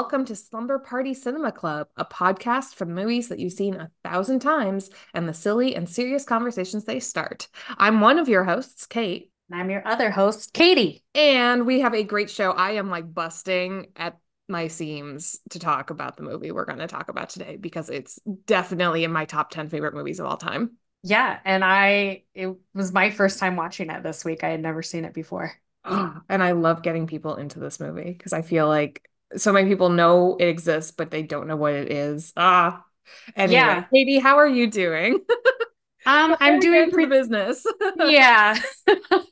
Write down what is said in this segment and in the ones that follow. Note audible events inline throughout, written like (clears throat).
Welcome to Slumber Party Cinema Club, a podcast from movies that you've seen a thousand times and the silly and serious conversations they start. I'm one of your hosts, Kate. And I'm your other host, Katie. And we have a great show. I am like busting at my seams to talk about the movie we're going to talk about today because it's definitely in my top 10 favorite movies of all time. Yeah. And I, it was my first time watching it this week. I had never seen it before. Ah, and I love getting people into this movie because I feel like so many people know it exists, but they don't know what it is. Ah, anyway, yeah. Katie, how are you doing? Um, (laughs) I'm doing pretty business. (laughs) yeah,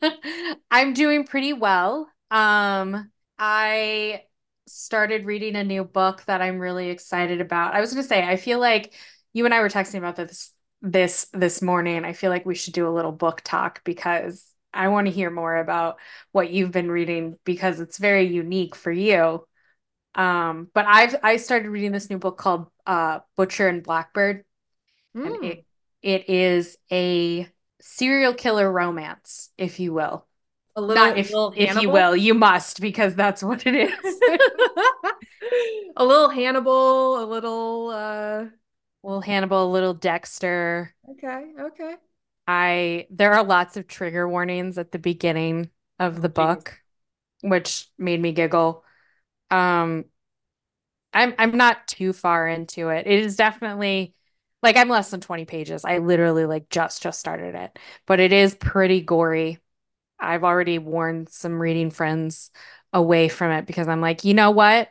(laughs) I'm doing pretty well. Um, I started reading a new book that I'm really excited about. I was going to say, I feel like you and I were texting about this this this morning. I feel like we should do a little book talk because I want to hear more about what you've been reading because it's very unique for you. Um, but I've I started reading this new book called uh, Butcher and Blackbird, mm. and it it is a serial killer romance, if you will. A little, Not if, little if you will, you must because that's what it is. (laughs) a little Hannibal, a little uh little Hannibal, a little Dexter. Okay, okay. I there are lots of trigger warnings at the beginning of the book, which made me giggle. Um I'm I'm not too far into it. It is definitely like I'm less than 20 pages. I literally like just just started it, but it is pretty gory. I've already warned some reading friends away from it because I'm like, you know what?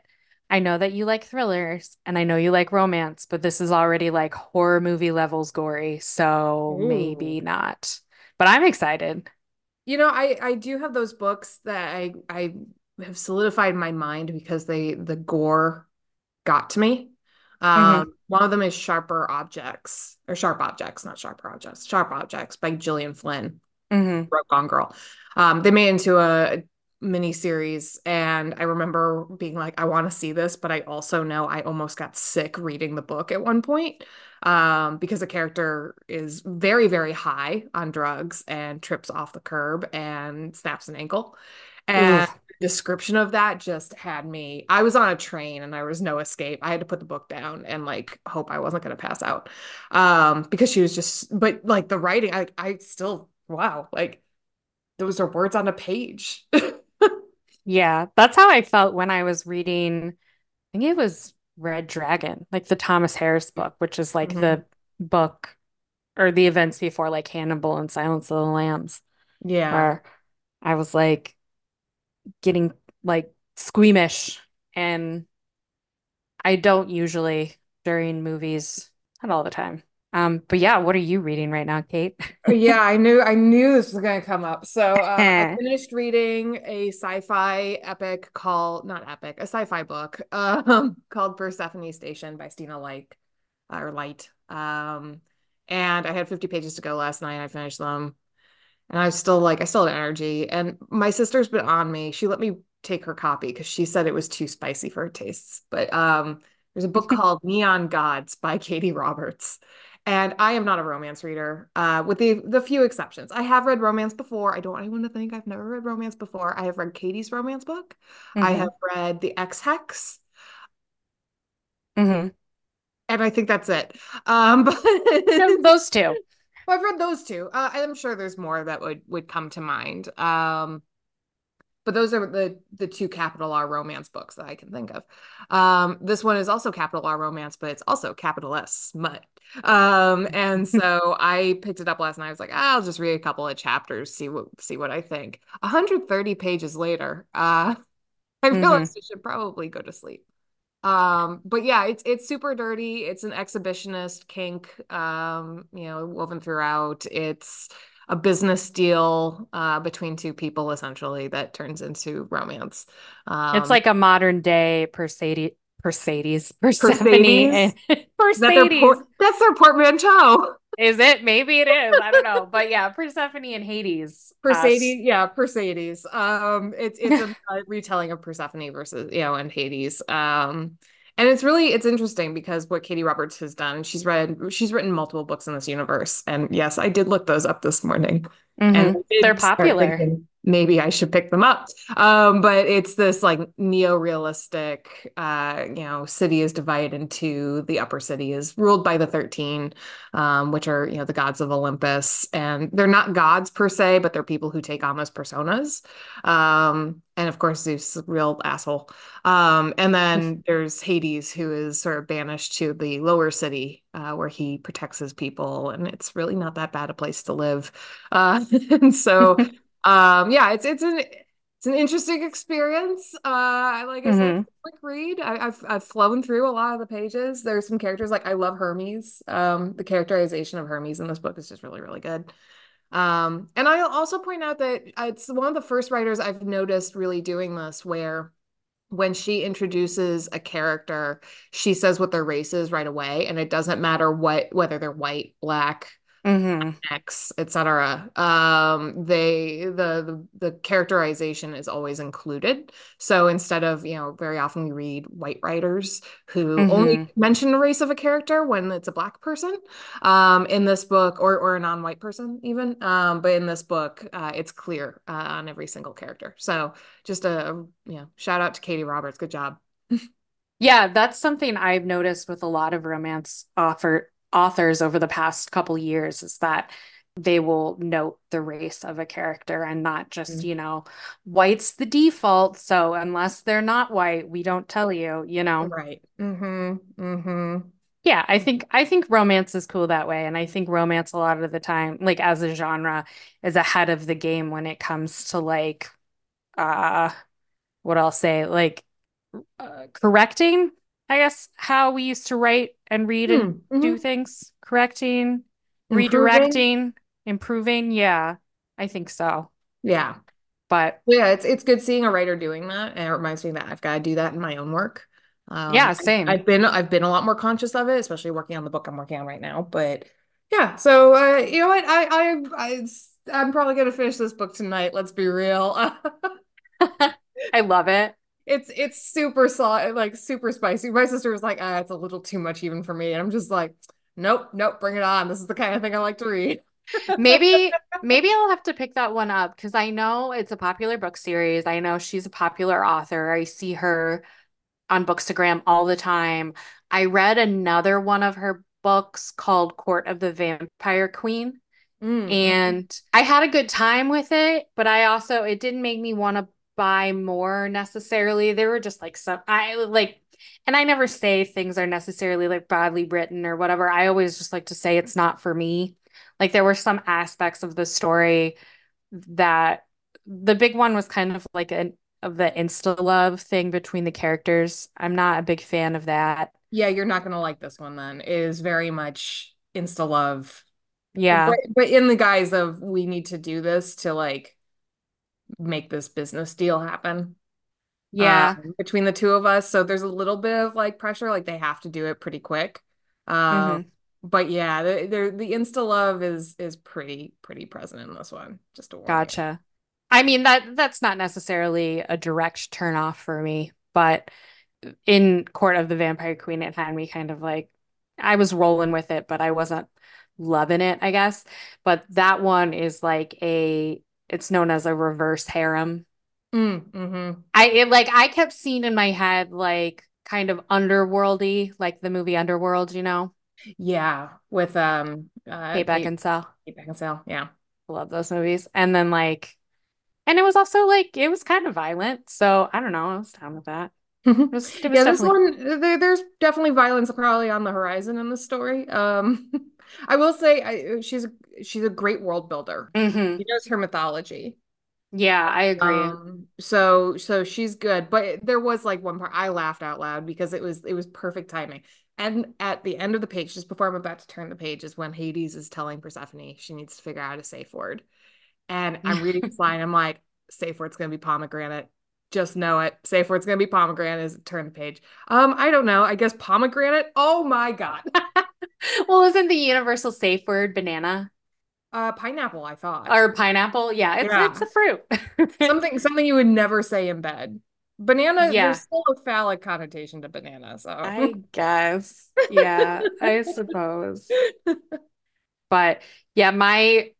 I know that you like thrillers and I know you like romance, but this is already like horror movie levels gory, so Ooh. maybe not. But I'm excited. You know, I I do have those books that I I have solidified in my mind because they the gore got to me. Um, mm-hmm. One of them is Sharper Objects or Sharp Objects, not Sharper Objects, Sharp Objects by Gillian Flynn, mm-hmm. wrote Gone Girl. Um, they made into a mini series and i remember being like i want to see this but i also know i almost got sick reading the book at one point um, because the character is very very high on drugs and trips off the curb and snaps an ankle and description of that just had me i was on a train and there was no escape i had to put the book down and like hope i wasn't going to pass out um because she was just but like the writing i i still wow like those are words on a page Yeah, that's how I felt when I was reading, I think it was Red Dragon, like the Thomas Harris book, which is like mm-hmm. the book or the events before like Hannibal and Silence of the Lambs. Yeah. Where I was like getting like squeamish and I don't usually during movies, not all the time. Um, but yeah, what are you reading right now, Kate? Oh, yeah, I knew I knew this was going to come up. So (laughs) uh, I finished reading a sci-fi epic called not epic, a sci-fi book um, (laughs) called Persephone Station by Stina Leicht uh, or Light. Um, and I had 50 pages to go last night. I finished them, and I was still like I still had energy. And my sister's been on me. She let me take her copy because she said it was too spicy for her tastes. But um, there's a book (laughs) called Neon Gods by Katee Roberts and I am not a romance reader, uh, with the the few exceptions. I have read romance before. I don't want anyone to think I've never read romance before. I have read Katie's romance book. Mm-hmm. I have read The Ex Hex. Mm-hmm. And I think that's it. Um, (laughs) but those two. Well, I've read those two. Uh, I'm sure there's more that would would come to mind. Um, but those are the the two capital R romance books that I can think of. Um, this one is also capital R romance, but it's also capital S smut. Um, (laughs) and so I picked it up last night. I was like, ah, I'll just read a couple of chapters, see what see what I think. 130 pages later, uh, (laughs) I realized mm-hmm. I should probably go to sleep. Um, but yeah, it's it's super dirty. It's an exhibitionist kink, um, you know, woven throughout. It's a business deal uh, between two people essentially that turns into romance. Um, it's like a modern day Mercedes. Mercedes, (laughs) Persephone, Mercedes. That por- that's their portmanteau. Is it? Maybe it is. I don't know. But yeah, (laughs) Persephone and Hades. Uh, yeah, Mercedes. Um, it's it's a, (laughs) a retelling of Persephone versus you know and Hades. Um, and it's really it's interesting because what Katee Roberts has done, she's read she's written multiple books in this universe. And yes, I did look those up this morning. Mm-hmm. And they're popular. Thinking, maybe I should pick them up. Um, but it's this like neo-realistic, uh, you know, city is divided into the upper city is ruled by the 13, um, which are, you know, the gods of Olympus. And they're not gods per se, but they're people who take on those personas. Um, and of course, Zeus, real asshole. Um, and then (laughs) there's Hades, who is sort of banished to the lower city, uh, where he protects his people, and it's really not that bad a place to live. Uh, (laughs) and so (laughs) um yeah it's it's an it's an interesting experience. Uh like i mm-hmm. said quick read I, have I've flown through a lot of the pages. There's some characters like i love hermes. Um the characterization of hermes in this book is just really really good. Um and i'll also point out that it's one of the first writers i've noticed really doing this where when she introduces a character she says what their race is right away and it doesn't matter what whether they're white black mm-hmm. X, etc. Um, they the, the the characterization is always included. So instead of you know, very often we read white writers who mm-hmm. only mention the race of a character when it's a black person. Um, in this book, or or a non-white person even. Um, but in this book, uh, it's clear uh, on every single character. So just a you know, shout out to Katee Roberts. Good job. (laughs) Yeah, that's something I've noticed with a lot of romance offer authors over the past couple years is that they will note the race of a character and not just mm-hmm. you know white's the default so unless they're not white we don't tell you you know? Right. Mm-hmm. Mm-hmm. Yeah i think i think romance is cool that way and i think romance a lot of the time like as a genre is ahead of the game when it comes to like uh what i'll say like uh, correcting I guess how we used to write and read and mm-hmm. do things, correcting, improving. redirecting, improving. Yeah, I think so. Yeah. But yeah, it's it's good seeing a writer doing that. And it reminds me that I've got to do that in my own work. Um, yeah, same. I, have been I've been a lot more conscious of it, especially working on the book I'm working on right now. But yeah, so uh, you know what? I I, I I'm probably gonna finish this book tonight. Let's be real. (laughs) (laughs) I love it it's it's super salt like super spicy. My sister was like, ah, it's a little too much even for me. And I'm just like, nope, nope, bring it on. This is the kind of thing I like to read. (laughs) maybe maybe I'll have to pick that one up because I know it's a popular book series. I know she's a popular author. I see her on Bookstagram all the time. I read another one of her books called Court of the Vampire Queen. Mm. And I had a good time with it, but I also it didn't make me want to buy more necessarily. There were just like some I like and I never say things are necessarily like badly written or whatever. I always just like to say it's not for me. Like there were some aspects of the story that the big one was kind of like an of the insta love thing between the characters. I'm not a big fan of that. Yeah, you're not gonna like this one then. It is very much insta love. Yeah. But, but in the guise of we need to do this to like make this business deal happen. Yeah. Um, between the two of us. So there's a little bit of like pressure, like they have to do it pretty quick. Um, mm-hmm. but yeah, the, the the insta love is is pretty pretty present in this one. Just a gotcha. I mean that that's not necessarily a direct turn off for me, but in Court of the Vampire Queen, it had me kind of like I was rolling with it, but I wasn't loving it, I guess. But that one is like a it's known as a reverse harem. Mm, mm-hmm. I it, like I kept seeing in my head like kind of underworldy, like the movie Underworld, you know? Yeah, with um uh, Kate Beckinsale. Kate Beckinsale, yeah. Love those movies. And then like and it was also like it was kind of violent. So I don't know, I was down with that. (laughs) It was, it was yeah, this one there, there's definitely violence probably on the horizon in the story. Um (laughs) I will say I, she's she's a great world builder. Mm-hmm. She knows her mythology. Yeah, I agree. Um, so so she's good, but there was like one part I laughed out loud because it was it was perfect timing. And at the end of the page, just before I'm about to turn the page, is when Hades is telling Persephone she needs to figure out a safe word. And I'm reading this line, I'm like, safe word's gonna be pomegranate. Just know it. Safe word's gonna be pomegranate. Is turn the page. Um, I don't know. I guess pomegranate. Oh my god. (laughs) well, isn't the universal safe word banana? Uh, pineapple, I thought. Or pineapple. Yeah, it's yeah. it's a fruit. (laughs) something something you would never say in bed. Banana, yeah. there's still a phallic connotation to banana. So I guess. Yeah, I (laughs) suppose. But yeah, my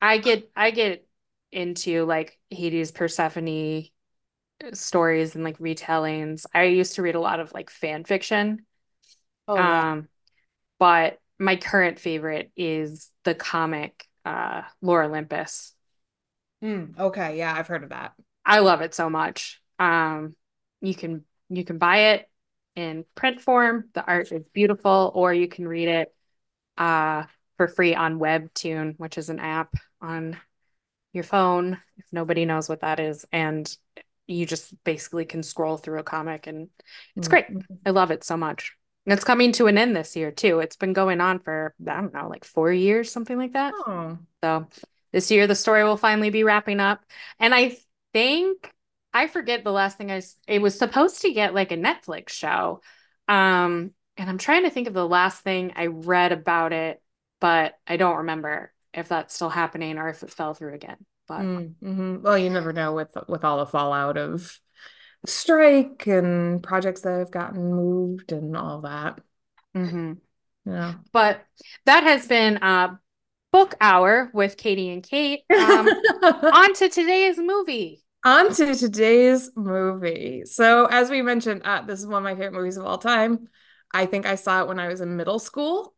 I get I get into like Hades Persephone stories and like retellings. I used to read a lot of like fan fiction. Oh, yeah. Um, but my current favorite is the comic uh Lore Olympus. Mm, okay, yeah, I've heard of that. I love it so much. Um, you can you can buy it in print form. The art is beautiful, or you can read it uh for free on Webtoon, which is an app on your phone, if nobody knows what that is. And you just basically can scroll through a comic and it's great. Mm-hmm. I love it so much. It's coming to an end this year too. It's been going on for I don't know, like four years, something like that. Oh. So this year the story will finally be wrapping up. And I think I forget the last thing I it was supposed to get like a Netflix show. Um and I'm trying to think of the last thing I read about it, but I don't remember if that's still happening or if it fell through again. But mm-hmm. well, you never know with with all the fallout of strike and projects that have gotten moved and all that. Mm-hmm. Yeah. But that has been a book hour with Katie and Kate. Um, (laughs) on to today's movie. On to today's movie. So, as we mentioned, uh, this is one of my favorite movies of all time. I think I saw it when I was in middle school.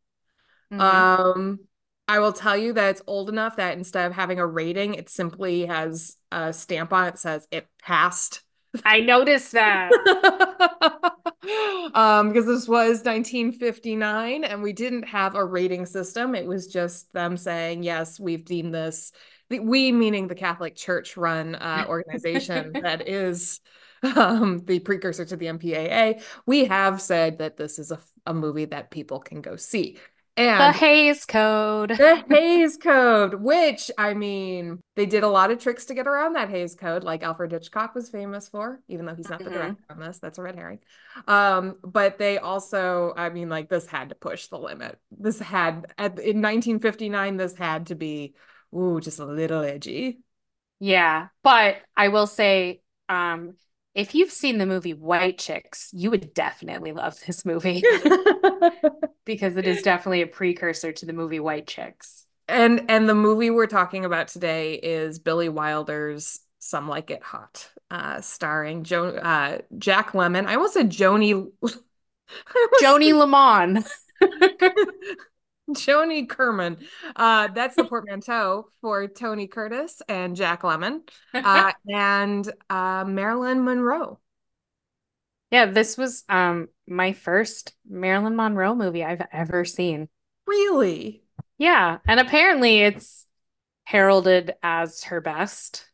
Mm-hmm. Um, I will tell you that it's old enough that instead of having a rating, it simply has a stamp on it that says it passed. I noticed that. (laughs) um, because this was 1959 and we didn't have a rating system. It was just them saying, yes, we've deemed this, we meaning the Catholic Church run uh, organization (laughs) that is um, the precursor to the MPAA. We have said that this is a, a movie that people can go see. And the Hays Code. The Hays Code, which I mean, they did a lot of tricks to get around that Hays Code, like Alfred Hitchcock was famous for, even though he's not the mm-hmm. director on this. That's a red herring. Um, but they also, I mean, like this had to push the limit. This had at in 1959, this had to be ooh, just a little edgy. Yeah. But I will say, um, if you've seen the movie White Chicks, you would definitely love this movie (laughs) (laughs) because it is definitely a precursor to the movie White Chicks. And and the movie we're talking about today is Billy Wilder's Some Like It Hot, uh, starring jo- uh, Jack Lemmon. I almost said Joni. (laughs) Joni Lemon. Joni Kerman. Uh, that's the portmanteau for Tony Curtis and Jack Lemmon uh, (laughs) and uh, Marilyn Monroe. Yeah, this was um, my first Marilyn Monroe movie I've ever seen. Really? Yeah. And apparently it's heralded as her best.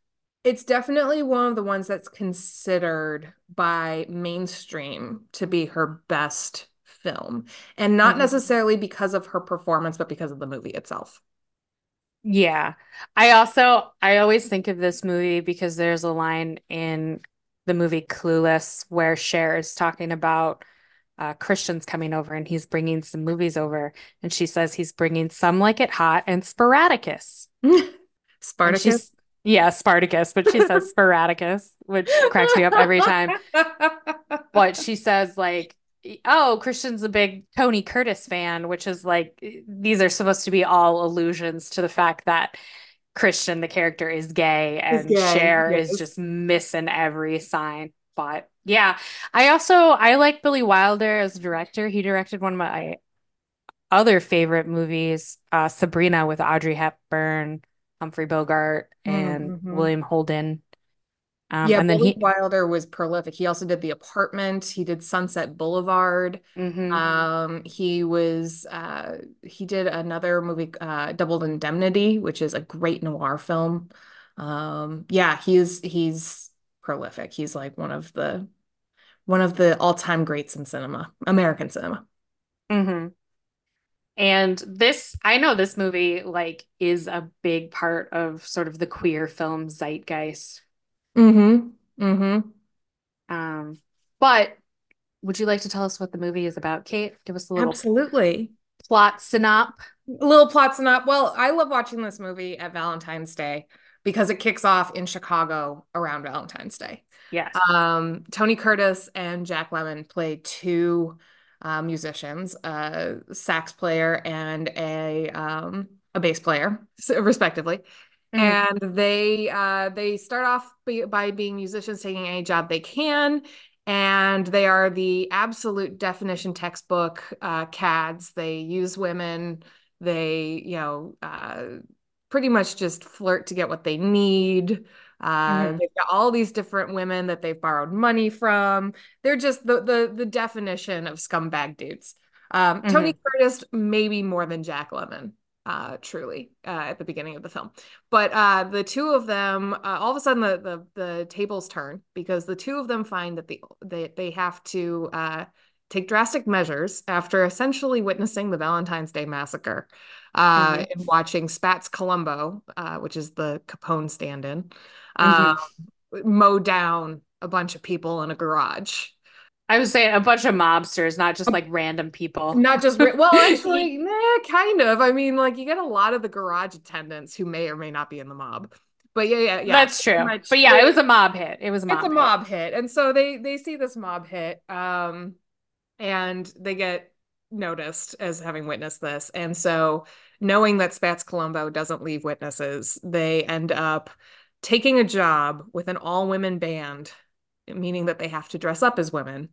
It's definitely one of the ones that's considered by mainstream to be her best film and not mm-hmm. necessarily because of her performance but because of the movie itself yeah i also i always think of this movie because there's a line in the movie clueless where Cher is talking about uh, Christian's coming over and he's bringing some movies over. And she says he's bringing Some Like It Hot and Sporadicus. (laughs) Spartacus? Yeah, Spartacus, but she says (laughs) Sporadicus, which cracks me up every time. (laughs) But she says, like, oh, Christian's a big Tony Curtis fan, which is like these are supposed to be all allusions to the fact that Christian, the character, is gay and gay. Cher yes. is just missing every sign. But yeah, I also I like Billy Wilder as a director. He directed one of my other favorite movies, uh, Sabrina with Audrey Hepburn, Humphrey Bogart, and mm-hmm. William Holden. Um, yeah, and then Billy he Wilder was prolific. He also did The Apartment. He did Sunset Boulevard. Mm-hmm. Um, he was uh, he did another movie, uh, Double Indemnity, which is a great noir film. Um, yeah, he's he's prolific. He's like one of the one of the all time greats in cinema, American cinema. Mm-hmm. And this, I know this movie like is a big part of sort of the queer film zeitgeist Mm-hmm. Mm-hmm. Um, but would you like to tell us what the movie is about, Kate? Give us a little absolutely plot synop. A little plot synop. Well, I love watching this movie at Valentine's Day because it kicks off in Chicago around Valentine's Day. Yes. Um, Tony Curtis and Jack Lemmon play two uh, musicians, a sax player and a um, a bass player, (laughs) respectively Mm-hmm. And they uh, they start off by, by being musicians, taking any job they can, and they are the absolute definition textbook uh, cads. They use women. They you know uh, pretty much just flirt to get what they need. Uh, mm-hmm. They've got all these different women that they've borrowed money from. They're just the the the definition of scumbag dudes. Um, mm-hmm. Tony Curtis maybe more than Jack Lemmon uh, truly uh, at the beginning of the film. But uh, the two of them, uh, all of a sudden, the, the the tables turn because the two of them find that the they they have to uh, take drastic measures after essentially witnessing the Valentine's Day massacre uh, mm-hmm. and watching Spats Colombo, which is the Capone stand-in, mm-hmm. mow down a bunch of people in a garage. I was saying a bunch of mobsters, not just like random people. (laughs) Not just well, (laughs) actually, nah, kind of. I mean, like you get a lot of the garage attendants who may or may not be in the mob. But yeah, yeah, yeah. That's true. Much, but yeah, it was a mob hit. It was a mob. It's a hit. mob hit, and so they they see this mob hit, um, and they get noticed as having witnessed this, and so knowing that Spats Colombo doesn't leave witnesses, they end up taking a job with an all women band meaning that they have to dress up as women.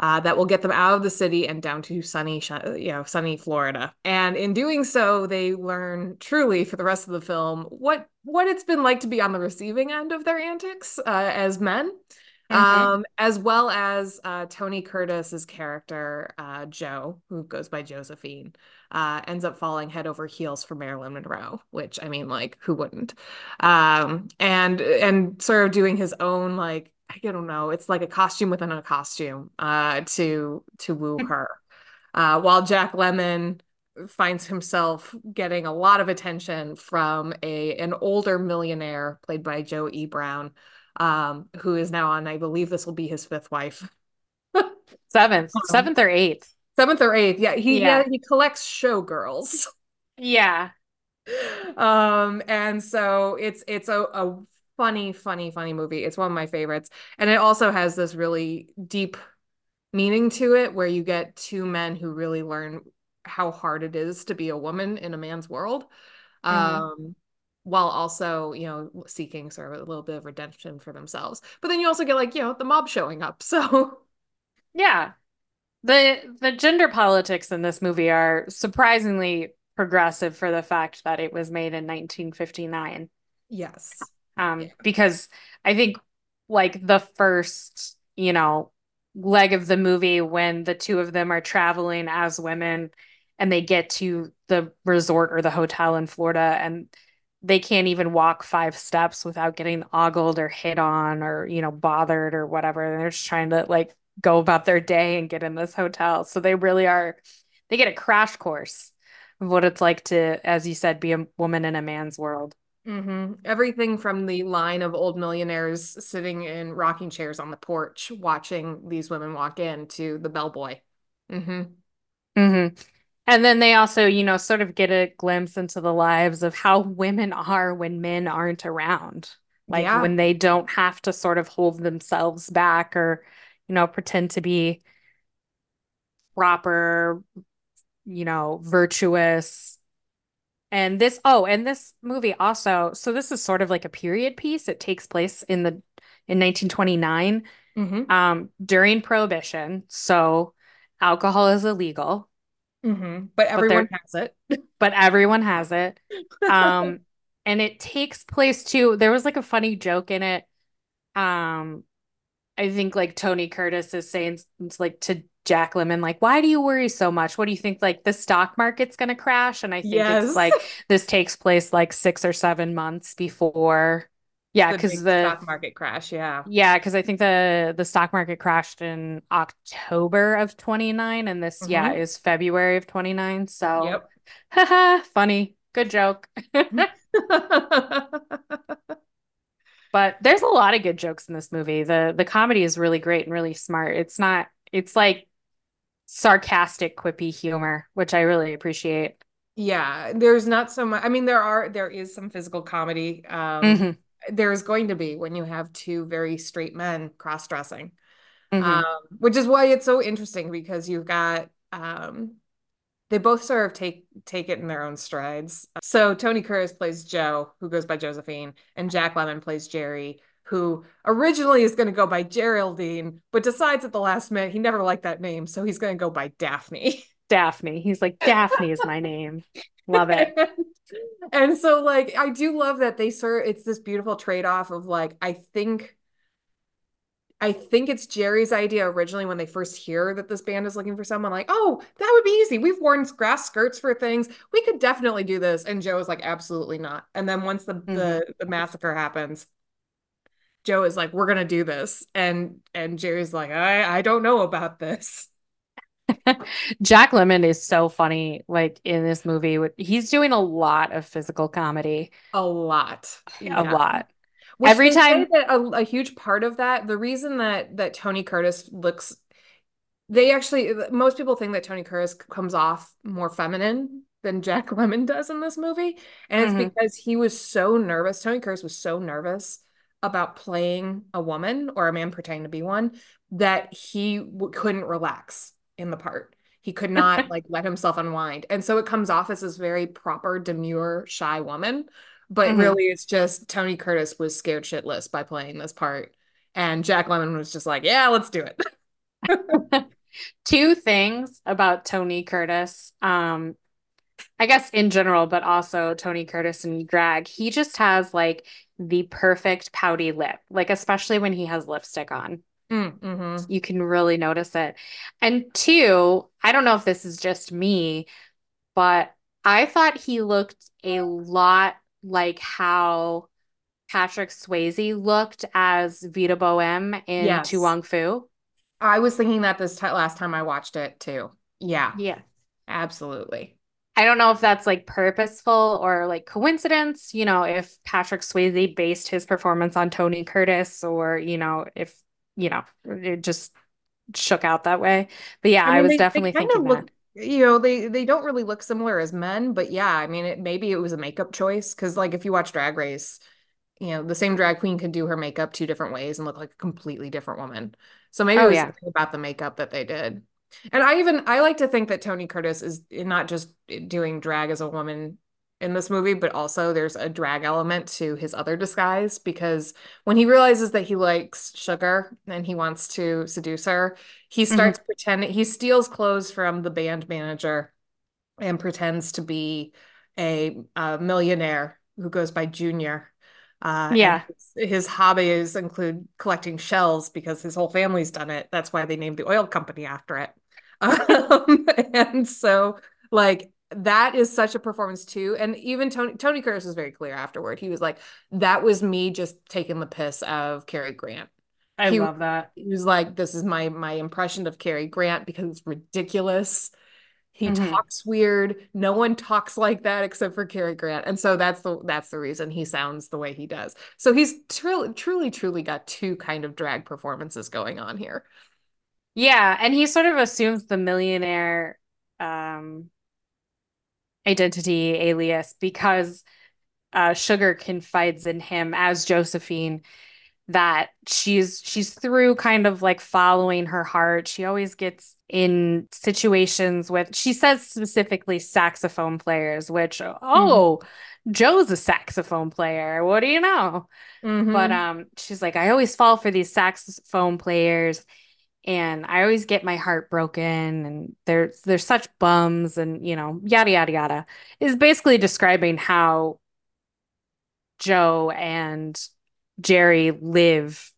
Uh, that will get them out of the city and down to sunny, you know, sunny Florida. And in doing so, they learn truly for the rest of the film what what it's been like to be on the receiving end of their antics uh, as men. Mm-hmm. Um, as well as uh, Tony Curtis's character, uh, Joe, who goes by Josephine, uh, ends up falling head over heels for Marilyn Monroe, which I mean, like, who wouldn't? Um, and and sort of doing his own like I don't know, it's like a costume within a costume uh, to to woo her. Uh, while Jack Lemmon finds himself getting a lot of attention from a an older millionaire played by Joe E. Brown, um, who is now on, I believe this will be his fifth wife. (laughs) seventh, seventh or eighth. Seventh or eighth. Yeah. He yeah. yeah he collects showgirls. (laughs) Yeah. Um, and so it's it's a, a funny, funny, funny movie. It's one of my favorites. And it also has this really deep meaning to it where you get two men who really learn how hard it is to be a woman in a man's world. Mm-hmm. Um, while also, you know, seeking sort of a little bit of redemption for themselves. But then you also get like, you know, the mob showing up. (laughs) So yeah. The the gender politics in this movie are surprisingly progressive for the fact that it was made in 1959. Yes um yeah. because i think like the first you know leg of the movie when the two of them are traveling as women and they get to the resort or the hotel in Florida and they can't even walk five steps without getting ogled or hit on or you know bothered or whatever and they're just trying to like go about their day and get in this hotel so they really are they get a crash course of what it's like to as you said be a woman in a man's world Mm-hmm. Everything from the line of old millionaires sitting in rocking chairs on the porch watching these women walk in to the bellboy. Mm-hmm. Mm-hmm. And then they also, you know, sort of get a glimpse into the lives of how women are when men aren't around. Like yeah. when they don't have to sort of hold themselves back or, you know, pretend to be proper, you know, virtuous, and this, oh, and this movie also, so this is sort of like a period piece. It takes place in the in 1929 mm-hmm. um, during Prohibition. So alcohol is illegal. Mm-hmm. But everyone but has it. (laughs) but everyone has it. Um, (laughs) and it takes place too. There was like a funny joke in it. Um, I think like Tony Curtis is saying it's like to Jack Lemmon, like, why do you worry so much? What do you think? Like, the stock market's going to crash? And I think yes. it's like this takes place like six or seven months before. Yeah, because the, stock market crash. Yeah, yeah, because I think the the stock market crashed in October of twenty nine, and this mm-hmm. yeah is February of twenty nine. So, yep, (laughs) funny, good joke. (laughs) but there's a lot of good jokes in this movie. the The comedy is really great and really smart. It's not. It's like sarcastic, quippy humor, which I really appreciate. Yeah, there's not so much. I mean, there are there is some physical comedy. Um, mm-hmm. There's going to be when you have two very straight men cross dressing, mm-hmm. um, which is why it's so interesting because you've got um, they both sort of take take it in their own strides. So Tony Curtis plays Joe, who goes by Josephine, and Jack Lemmon plays Jerry, who originally is going to go by Geraldine, but decides at the last minute he never liked that name, so he's going to go by Daphne. (laughs) Daphne. He's like, Daphne is my name. Love it. (laughs) and so, like, I do love that they sort it's this beautiful trade off of like, I think I think it's Jerry's idea originally when they first hear that this band is looking for someone like, oh, that would be easy. We've worn grass skirts for things. We could definitely do this. And Joe is like, absolutely not. And then once the mm-hmm. the, the massacre happens, Joe is like, we're gonna do this. And and Jerry's like, I, I don't know about this. (laughs) Jack Lemmon is so funny, like in this movie. He's doing a lot of physical comedy. A lot. A lot. Which Every time a, a huge part of that, the reason that that Tony Curtis looks they actually most people think that Tony Curtis comes off more feminine than Jack (laughs) Lemmon does in this movie. And it's mm-hmm. because he was so nervous. Tony Curtis was so nervous about playing a woman or a man pretending to be one that he w- couldn't relax in the part. He could not (laughs) like let himself unwind. And so it comes off as this very proper, demure, shy woman but mm-hmm. really, it's just Tony Curtis was scared shitless by playing this part. And Jack Lemmon was just like, yeah, let's do it. (laughs) (laughs) Two things about Tony Curtis. Um, I guess in general, but also Tony Curtis and drag. He just has like the perfect pouty lip, like especially when he has lipstick on. Mm, mm-hmm. You can really notice it. And two, I don't know if this is just me, but I thought he looked a lot like how Patrick Swayze looked as Vida Boheme in yes. To Wong Foo. I was thinking that this t- last time I watched it too. Yeah. Yeah. Absolutely. I don't know if that's like purposeful or like coincidence, you know, if Patrick Swayze based his performance on Tony Curtis or, you know, if, you know, it just shook out that way. But yeah, I, mean, I was they, definitely they thinking look, that you know they they don't really look similar as men but yeah i mean it maybe it was a makeup choice because like if you watch drag race you know the same drag queen can do her makeup two different ways and look like a completely different woman so maybe oh, it was yeah. about the makeup that they did and i even i like to think that tony curtis is not just doing drag as a woman in this movie, but also there's a drag element to his other disguise because when he realizes that he likes sugar and he wants to seduce her, he mm-hmm. starts mm-hmm. pretending he steals clothes from the band manager and pretends to be a, a millionaire who goes by Junior. Uh, yeah, his, his, hobbies include collecting shells because his whole family's done it. That's why they named the oil company after it. (laughs) Um, and so, like, that is such a performance too. And even Tony Tony Curtis was very clear afterward. He was like, "That was me just taking the piss of Cary Grant." I he, love that. He was like, "This is my my impression of Cary Grant because it's ridiculous." He mm-hmm. talks weird. No one talks like that except for Cary Grant, and so that's the that's the reason he sounds the way he does. So he's truly truly truly got two kind of drag performances going on here. Yeah, and he sort of assumes the millionaire um identity alias because uh, Sugar confides in him as Josephine that she's she's through kind of like following her heart. She always gets in situations with she says specifically saxophone players, which mm-hmm. oh, mm-hmm. Joe's a saxophone player. What do you know? Mm-hmm. But um she's like, I always fall for these saxophone players and I always get my heart broken and there's there's such bums and you know yada yada yada is basically describing how Joe and Jerry live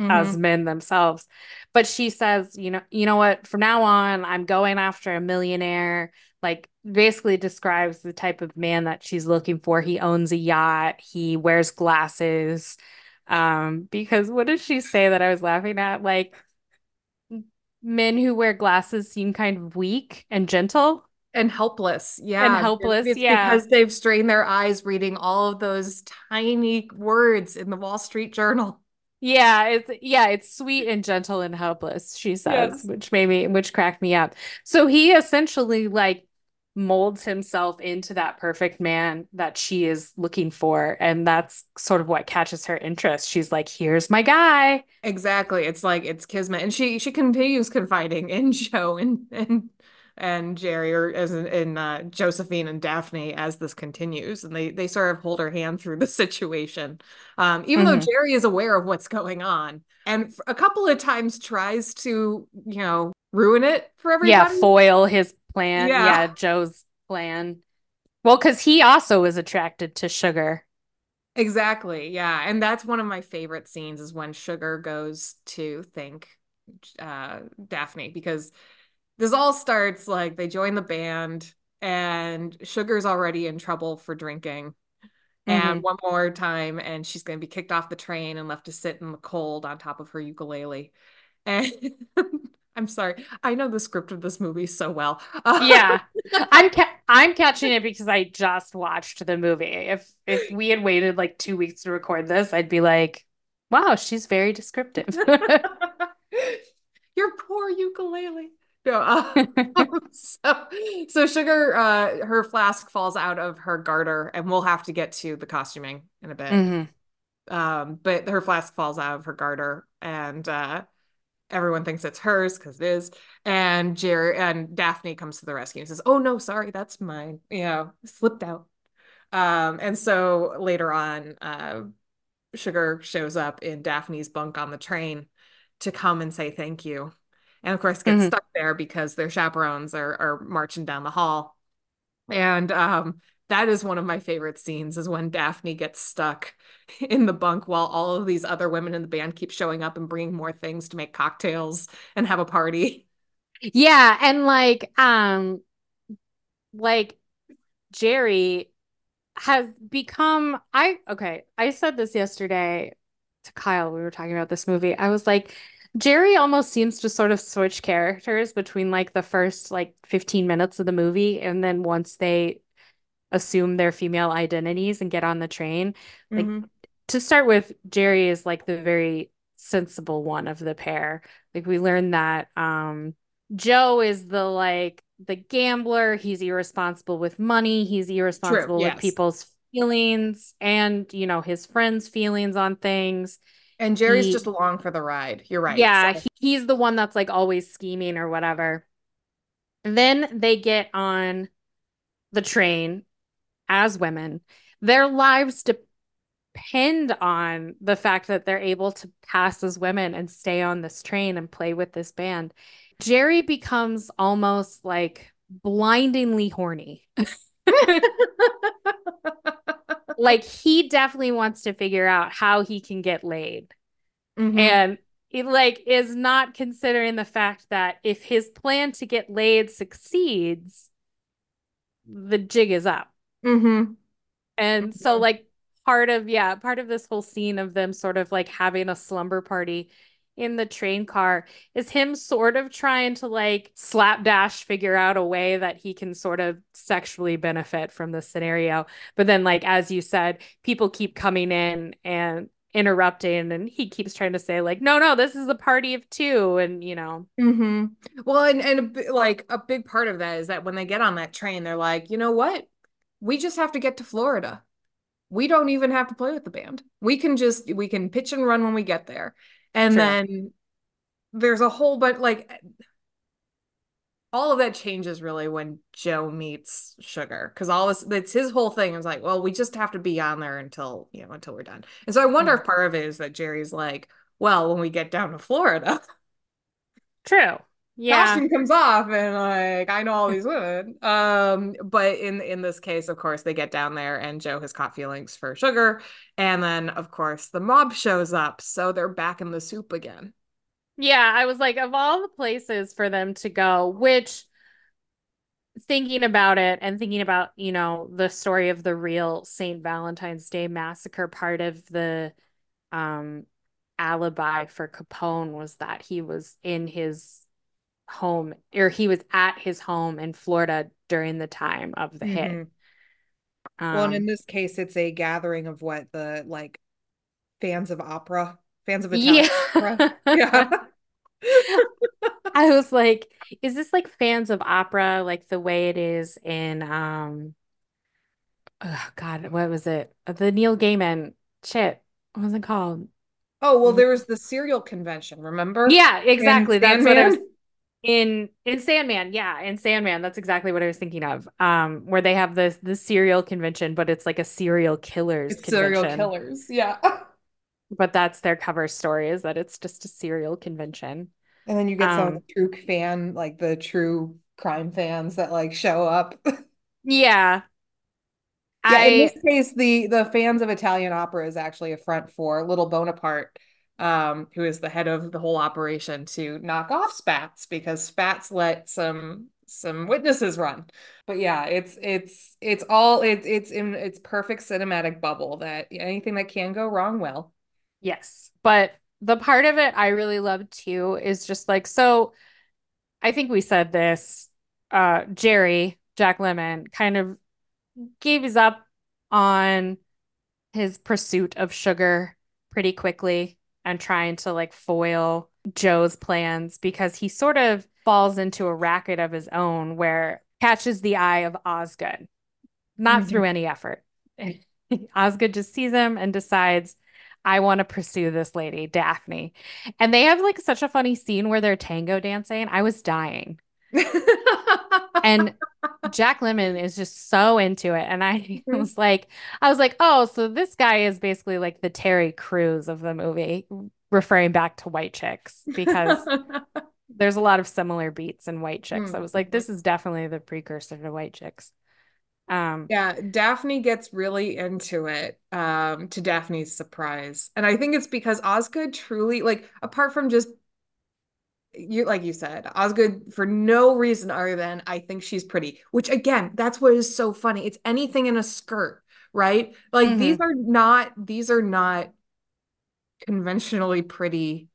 mm-hmm. as men themselves. But she says, you know, you know what, from now on I'm going after a millionaire, like basically describes the type of man that she's looking for. He owns a yacht, he wears glasses. Um, because what did she say that I was laughing at? Like men who wear glasses seem kind of weak and gentle and helpless. Yeah. And helpless. It's yeah. Because they've strained their eyes reading all of those tiny words in the Wall Street Journal. Yeah, it's yeah, it's sweet and gentle and helpless, she says, yes. which made me which cracked me up. So he essentially like molds himself into that perfect man that she is looking for. And that's sort of what catches her interest. She's like here's my guy. Exactly. It's like it's kismet. And she she continues confiding in (laughs) joe and and and Jerry, or as in, in uh, Josephine and Daphne, as this continues, and they they sort of hold her hand through the (laughs) situation, um, even mm-hmm. though Jerry is aware of what's going on, and a couple of times tries to, you know, ruin it for everybody. Yeah, foil his plan. Yeah, yeah Joe's plan. Well, because he also is attracted to sugar. Exactly. Yeah. And that's one of my favorite scenes is when Sugar goes to thank uh, Daphne because this all starts like they join the band and Sugar's already in trouble for drinking. Mm-hmm. And one more time, and she's going to be kicked off the train and left to sit in the cold on top of her ukulele. (laughs) And I'm sorry. I know the script of this movie so well. yeah. (laughs) I'm ca- I'm catching it because I just watched the movie. If if we had waited like 2 weeks to record this, I'd be like, "Wow, she's very descriptive." (laughs) Your poor ukulele. No, uh, (laughs) so, so Sugar, uh, her flask falls out of her garter, and we'll have to get to the costuming in a bit. Mm-hmm. Um, but her flask falls out of her garter, and uh, everyone thinks it's hers because it is. And Jerry and Daphne comes to the rescue and says, "Oh no, sorry, that's mine. You know, slipped out." Um, and so later on, uh, Sugar shows up in Daphne's bunk on the train to come and say thank you, and of course gets mm-hmm. stuck there because their chaperones are are marching down the hall. And um, that is one of my favorite scenes is when Daphne gets stuck (laughs) in the bunk while all of these other women in the band keep showing up and bringing more things to make cocktails and have a party. Yeah, and like um like Jerry has become I okay, I said this yesterday to Kyle we were talking about this movie. I was like Jerry almost seems to sort of switch characters between like the first like 15 minutes of the movie and then once they assume their female identities and get on the train. Like mm-hmm. to start with, Jerry is like the very sensible one of the pair. Like we learned that um Joe is the like the gambler, he's irresponsible with money, he's irresponsible True, yes. with people's feelings and you know his friends' feelings on things. And Jerry's he, just along for the ride. You're right. Yeah, so. he, he's the one that's like always scheming or whatever. Then they get on the train as women, their lives depend on the fact that they're able to pass as women and stay on this train and play with this band. Jerry becomes almost like blindingly horny. (laughs) like he definitely wants to figure out how he can get laid. Mm-hmm. And he like is not considering the fact that if his plan to get laid succeeds, the jig is up. Mm-hmm. And so like part of yeah, part of this whole scene of them sort of like having a slumber party in the train car is him sort of trying to like slapdash figure out a way that he can sort of sexually benefit from the scenario. But then like as you said, people keep coming in and interrupting and he keeps trying to say like no no this is a party of two and you know mm-hmm. well and and like a big part of that is that when they get on that train they're like you know what we just have to get to Florida. We don't even have to play with the band. We can just we can pitch and run when we get there. And then there's a whole but like all of that changes really when Joe meets Sugar because all this it's his whole thing is like, well, we just have to be on there until you know until we're done. And so I wonder mm-hmm. if part of it is that Jerry's like, well, when we get down to Florida. True yeah. costume comes off and like I know all these women. Um, but in in this case, of course, they get down there and Joe has caught feelings for sugar. And then of course the mob shows up. So they're back in the soup again. Yeah, I was like, of all the places for them to go, which thinking about it and thinking about, you know, the story of the real St. Valentine's Day massacre, part of the um alibi for Capone was that he was in his home or he was at his home in Florida during the time of the mm-hmm. hit. Um, well, and in this case, it's a gathering of what the like fans of opera, fans of Italian yeah. opera. (laughs) Yeah. (laughs) I was like, is this like fans of opera, like the way it is in um oh god, what was it? The Neil Gaiman shit. What was it called? Oh, well, mm. there was the serial convention, remember? Yeah, exactly. That's what I was in in Sandman, yeah, in Sandman, that's exactly what I was thinking of. Um, where they have this the cereal convention, but it's like a serial killers It's convention. serial killers. Yeah. (laughs) But that's their cover story is that it's just a cereal convention. And then you get some of Um, the true fan, like the true crime fans that like show up. (laughs) yeah, Yeah, in this case, the the fans of Italian opera is actually a front for Little Bonaparte, um, who is the head of the whole operation to knock off Spats because Spats let some some witnesses run. But yeah, it's it's it's all it's it's in its perfect cinematic bubble that anything that can go wrong will. yes, but the part of it I really love too is just like so. I think we said this. Uh, Jerry Jack Lemmon kind of gives up on his pursuit of sugar pretty quickly and trying to like foil Joe's plans because he sort of falls into a racket of his own where catches the eye of Osgood, not Mhm. through any effort. (laughs) Osgood just sees him and decides, I want to pursue this lady, Daphne. And they have like such a funny scene where they're tango dancing. I was dying. (laughs) And Jack Lemmon is just so into it. And I (laughs) Mhm. was like, I was like, oh, so this guy is basically like the Terry Crews of the movie, referring back to White Chicks, because (laughs) there's a lot of similar beats in White Chicks. I was like, Mhm. this is definitely the precursor to White Chicks. Um, Yeah, Daphne gets really into it, um, to Daphne's surprise. And I think it's because Osgood truly, like, apart from just you like you said, Osgood for no reason other than I think she's pretty, which again, that's what is so funny. It's anything in a skirt, right? Like these mhm, are not these are not conventionally pretty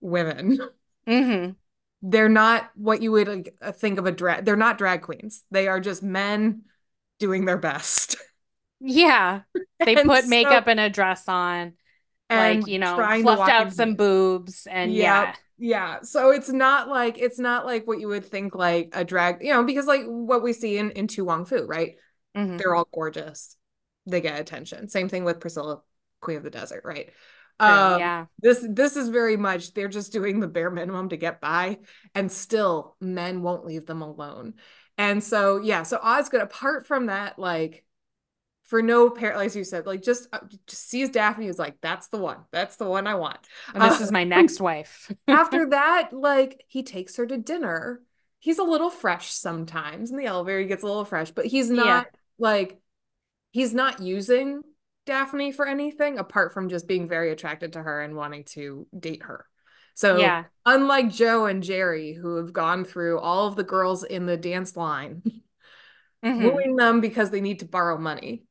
women. mhm. They're not what you would like, uh, think of a drag. They're not drag queens. They are just men doing their best. Yeah. (laughs) They And put so makeup and a dress on, like, you know, fluffed out some boobs and Yep. yeah. Yeah. So it's not like it's not like what you would think like a drag, you know, because like what we see in in To Wong Foo, right? hmm They're all gorgeous. They get attention. Same thing with Priscilla, Queen of the Desert, right? Um, Yeah. this this is very much they're just doing the bare minimum to get by, and still men won't leave them alone. And so yeah, so Osgood, apart from that, like for no pair, as you said, like just, uh, just sees Daphne is like, that's the one. That's the one I want. And this Uh, is my next wife. (laughs) after (laughs) that, like he takes her to dinner. He's a little fresh sometimes in the elevator. He gets a little fresh, but he's Yeah. not like he's not using Daphne for anything apart from just being very attracted to her and wanting to date her. So, Yeah. unlike Joe and Jerry, who have gone through all of the girls in the dance line, (laughs) hmm wooing them because they need to borrow money,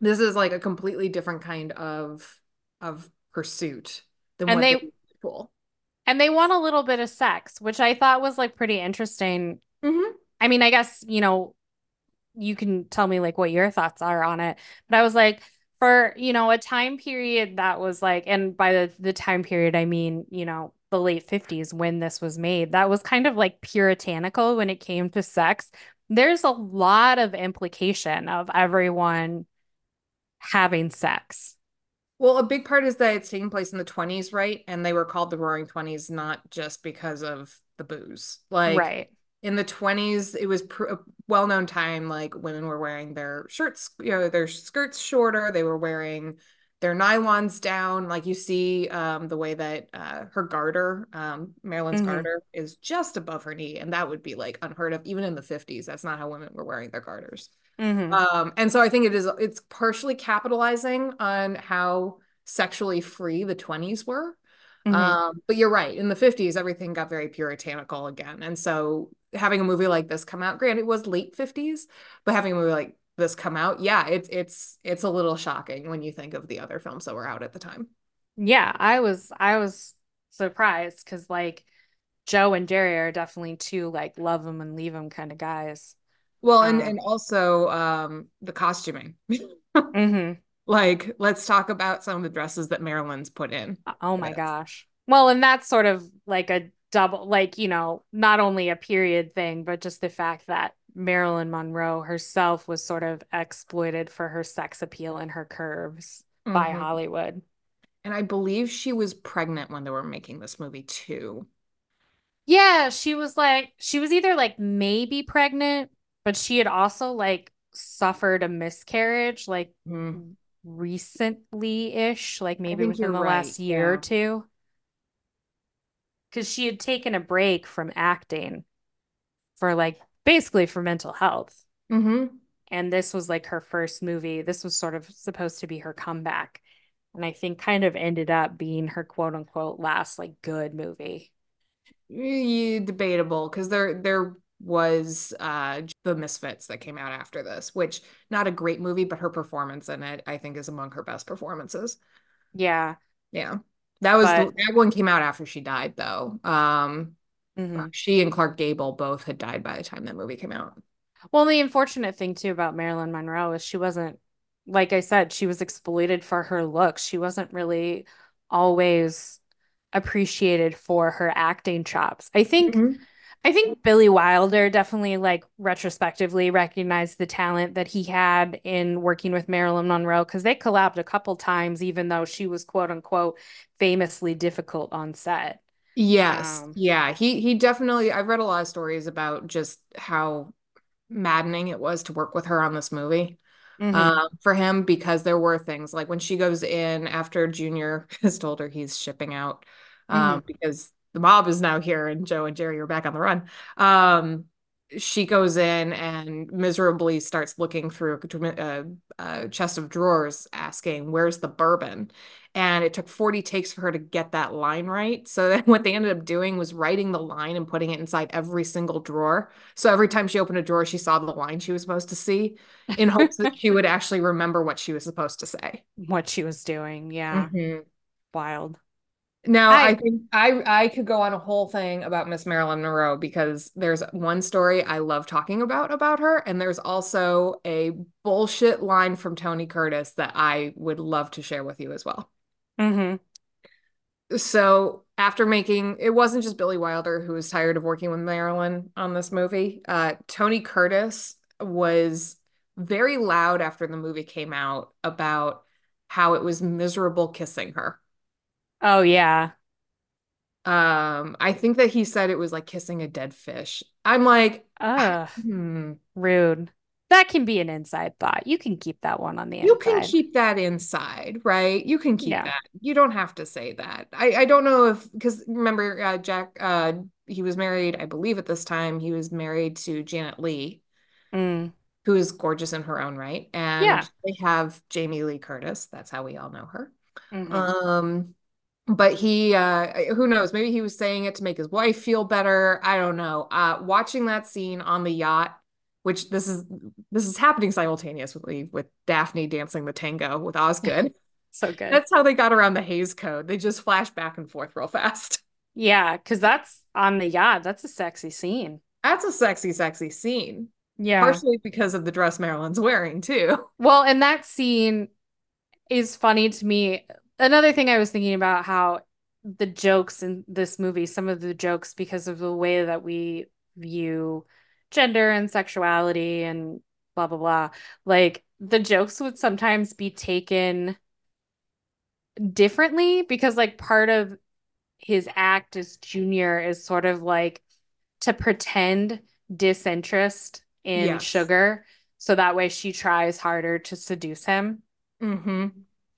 this is like a completely different kind of of pursuit than And what they pull. and they want a little bit of sex, which I thought was like pretty interesting. hmm I mean, I guess, you know, you can tell me like what your thoughts are on it. But I was like, for, you know, a time period that was like, and by the, the time period, I mean, you know, the late 50s when this was made, that was kind of like puritanical when it came to sex. There's a lot of implication of everyone having sex. Well, a big part is that it's taking place in the 20s, right? And they were called the Roaring 20s not just because of the booze. Like Right. in the 20s, it was pr a well-known time like women were wearing their shirts, you know, their skirts shorter, they were wearing their nylons down. Like you see um the way that uh her garter, um Marilyn's hmm garter is just above her knee, and that would be like unheard of even in the 50s. That's not how women were wearing their garters. Hmm Um, and so I think it is it's partially capitalizing on how sexually free the 20s were. hmm Um, but you're right, in the 50s, everything got very puritanical again. And so having a movie like this come out, granted it was late 50s, but having a movie like this come out, yeah, it's it's it's a little shocking when you think of the other films that were out at the time. Yeah, I was I was surprised because like Joe and Jerry are definitely two like love them and leave them kind of guys. Well, and Um, and also um the costuming. (laughs) mhm. Like, let's talk about some of the dresses that Marilyn's put in Oh my gosh. Well, and that's sort of like a double, like, you know, not only a period thing, but just the fact that Marilyn Monroe herself was sort of exploited for her sex appeal and her curves by Mhm. Hollywood. And I believe she was pregnant when they were making this movie too. Yeah, she was like, she was either like maybe pregnant, but she had also like suffered a miscarriage like Mm. recently-ish, like maybe within the right. last year or two. Because she had taken a break from acting for like basically for mental health. Mm-hmm. And this was like her first movie. This was sort of supposed to be her comeback. And I think kind of ended up being her quote unquote last like good movie. Yeah, debatable because there there was uh The Misfits that came out after this, which not a great movie, but her performance in it I think is among her best performances. Yeah. Yeah. That was But that one came out after she died though. Um mhm. she and Clark Gable both had died by the time that movie came out. Well, the unfortunate thing too about Marilyn Monroe is she wasn't, like I said, she was exploited for her looks. She wasn't really always appreciated for her acting chops. I think Mhm. I think Billy Wilder definitely like retrospectively recognized the talent that he had in working with Marilyn Monroe because they collabed a couple times, even though she was quote unquote famously difficult on set. Yes. Um, Yeah. He he definitely I've read a lot of stories about just how maddening it was to work with her on this movie. mhm, um, for him because there were things like when she goes in after Junior (laughs) has told her he's shipping out um, mhm, because the mob is now here and Joe and Jerry are back on the run. Um, she goes in and miserably starts looking through a, a chest of drawers asking, Where's the bourbon? And it took 40 takes for her to get that line right. So then (laughs) what they ended up doing was writing the line and putting it inside every single drawer. So every time she opened a drawer, she saw the line she was supposed to see in hopes that she would (laughs) actually remember what she was supposed to say. what she was doing. Yeah, Mhm. wild. Now, I I think I I could go on a whole thing about Miss Marilyn Monroe because there's one story I love talking about about her, and there's also a bullshit line from Tony Curtis that I would love to share with you as well. mhm. So after making, it wasn't just Billy Wilder who was tired of working with Marilyn on this movie. Uh, Tony Curtis was very loud after the movie came out about how it was miserable kissing her. Oh yeah. Um, I think that he said it was like kissing a dead fish. I'm like, Ugh, (sighs) hmm, rude. That can be an inside thought. You can keep that one on the inside. you can keep that inside, right? You can keep Yeah. that. You don't have to say that. I I don't know if because remember uh, Jack uh he was married, I believe at this time he was married to Janet Leigh, Mm. who is gorgeous in her own right, Yeah. and they have Jamie Lee Curtis. That's how we all know her. hmm Um, but he uh who knows, maybe he was saying it to make his wife feel better. I don't know. Uh watching that scene on the yacht, which this is this is happening simultaneously with Daphne dancing the tango with Osgood. (laughs) So good. That's how they got around the Hays Code. They just flash back and forth real fast. (laughs) Yeah, because that's on the yacht. That's a sexy scene. That's a sexy, sexy scene. Yeah. Partially because of the dress Marilyn's wearing, too. Well, and that scene is funny to me. Another thing I was thinking about how the jokes in this movie, some of the jokes, because of the way that we view gender and sexuality and blah, blah, blah, like the jokes would sometimes be taken differently because, like, part of his act as Junior is sort of like to pretend disinterest in Yes. Sugar. So that way she tries harder to seduce him. Mm-hmm.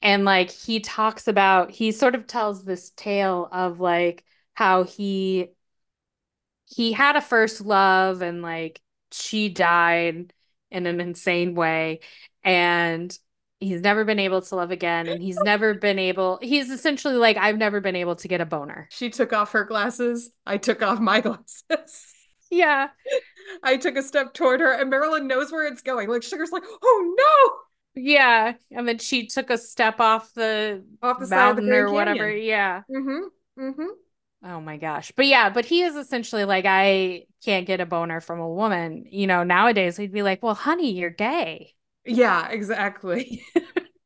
And like he talks about, he sort of tells this tale of like how he he had a first love and like she died in an insane way and he's never been able to love again and he's never been able he's essentially like I've never been able to get a boner. She took off her glasses. I took off my glasses. Yeah. (laughs) I took a step toward her, and Marilyn knows where it's going. Like Sugar's like, oh Yeah. And then she took a step off the off the side of the mountain or whatever. Canyon. Yeah. Mm-hmm. Mm-hmm. Oh my gosh. But yeah, but he is essentially like, I can't get a boner from a woman. You know, nowadays we'd be like, well, honey, you're gay. Yeah, exactly. (laughs)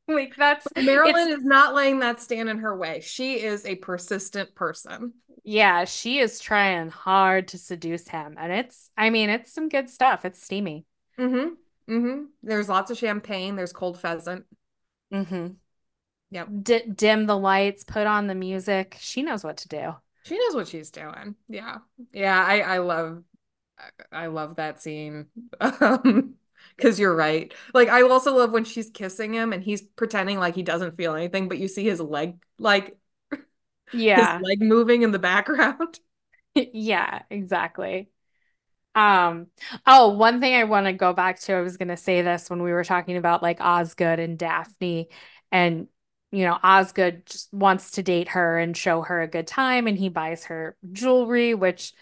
Like that's Marilyn is not letting that stand in her way. She is a persistent person. yeah, she is trying hard to seduce him. And it's I mean, it's some good stuff. It's steamy. Mm-hmm. Mm-hmm. There's lots of champagne. There's cold pheasant. Mm-hmm. Yep. D dim the lights, put on the music. She knows what to do. She knows what she's doing. Yeah. Yeah, I I love I love that scene. Um (laughs) because you're right. Like I also love when she's kissing him and he's pretending like he doesn't feel anything, but you see his leg like (laughs) yeah, his leg moving in the background. (laughs) yeah, exactly. Um, oh, one thing I want to go back to, I was gonna say this when we were talking about like Osgood and Daphne, and you know, Osgood just wants to date her and show her a good time, and he buys her jewelry, which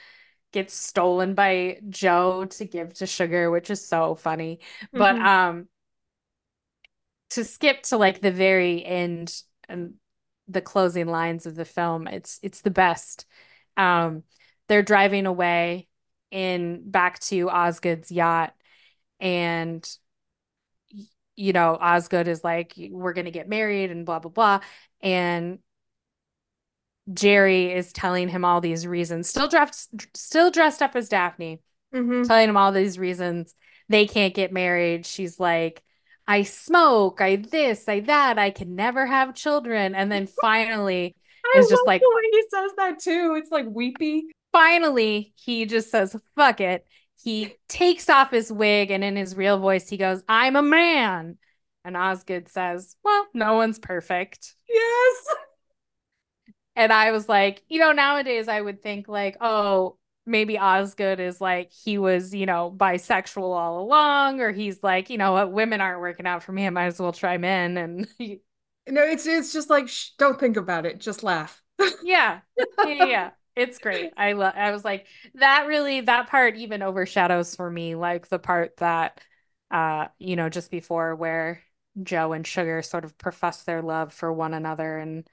gets stolen by Joe to give to Sugar, which is so funny. Mm-hmm. But um to skip to like the very end and the closing lines of the film, it's it's the best. Um they're driving away in back to Osgood's yacht and you know Osgood is like we're going to get married and blah blah blah and Jerry is telling him all these reasons, still dressed, still dressed up as Daphne, mm-hmm. telling him all these reasons they can't get married. She's like, I smoke, I this, I that, I can never have children. And then finally (laughs) is just like, the way he says that too. It's like weepy. Finally, he just says, fuck it. He takes off his wig and in his real voice, he goes, I'm a man. And Osgood says, Well, no one's perfect. Yes. And I was like, you know, nowadays I would think like, oh, maybe Osgood is like he was, you know, bisexual all along, or he's like, you know what, women aren't working out for me. I might as well try men. And (laughs) no, it's it's just like shh, don't think about it, just laugh. (laughs) yeah. yeah, yeah, it's great. I love. I was like that. Really, that part even overshadows for me like the part that, uh, you know, just before where Joe and Sugar sort of profess their love for one another and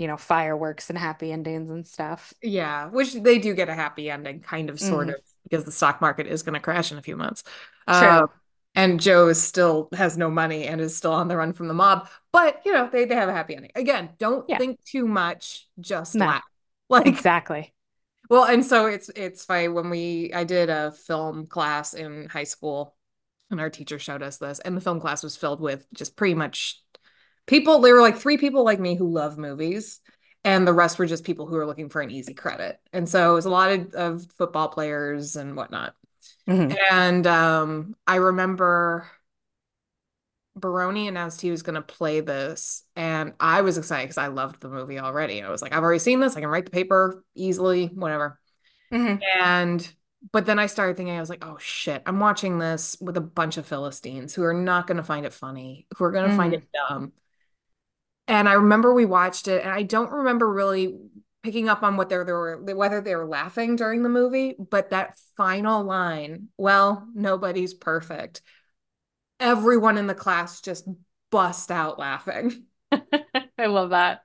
you know, fireworks and happy endings and stuff. Yeah, which they do get a happy ending, kind of, sort mm. of, because the stock market is going to crash in a few months. True. Uh, and Joe is still has no money and is still on the run from the mob. But you know, they, they have a happy ending. Again, don't yeah. think too much, just no. laugh. Like exactly. Well, and so it's it's funny when we I did a film class in high school and our teacher showed us this, and the film class was filled with just pretty much people there were like three people like me who love movies and the rest were just people who were looking for an easy credit and so it was a lot of, of football players and whatnot mm-hmm. and um, i remember baroni announced he was going to play this and i was excited because i loved the movie already i was like i've already seen this i can write the paper easily whatever mm-hmm. and but then I started thinking, I was like, oh shit, I'm watching this with a bunch of Philistines who are not going to find it funny, who are going to mm. find it dumb. And I remember we watched it, and I don't remember really picking up on what they were whether they were laughing during the movie, but that final line, well, nobody's perfect. Everyone in the class just bust out laughing. (laughs) I love that.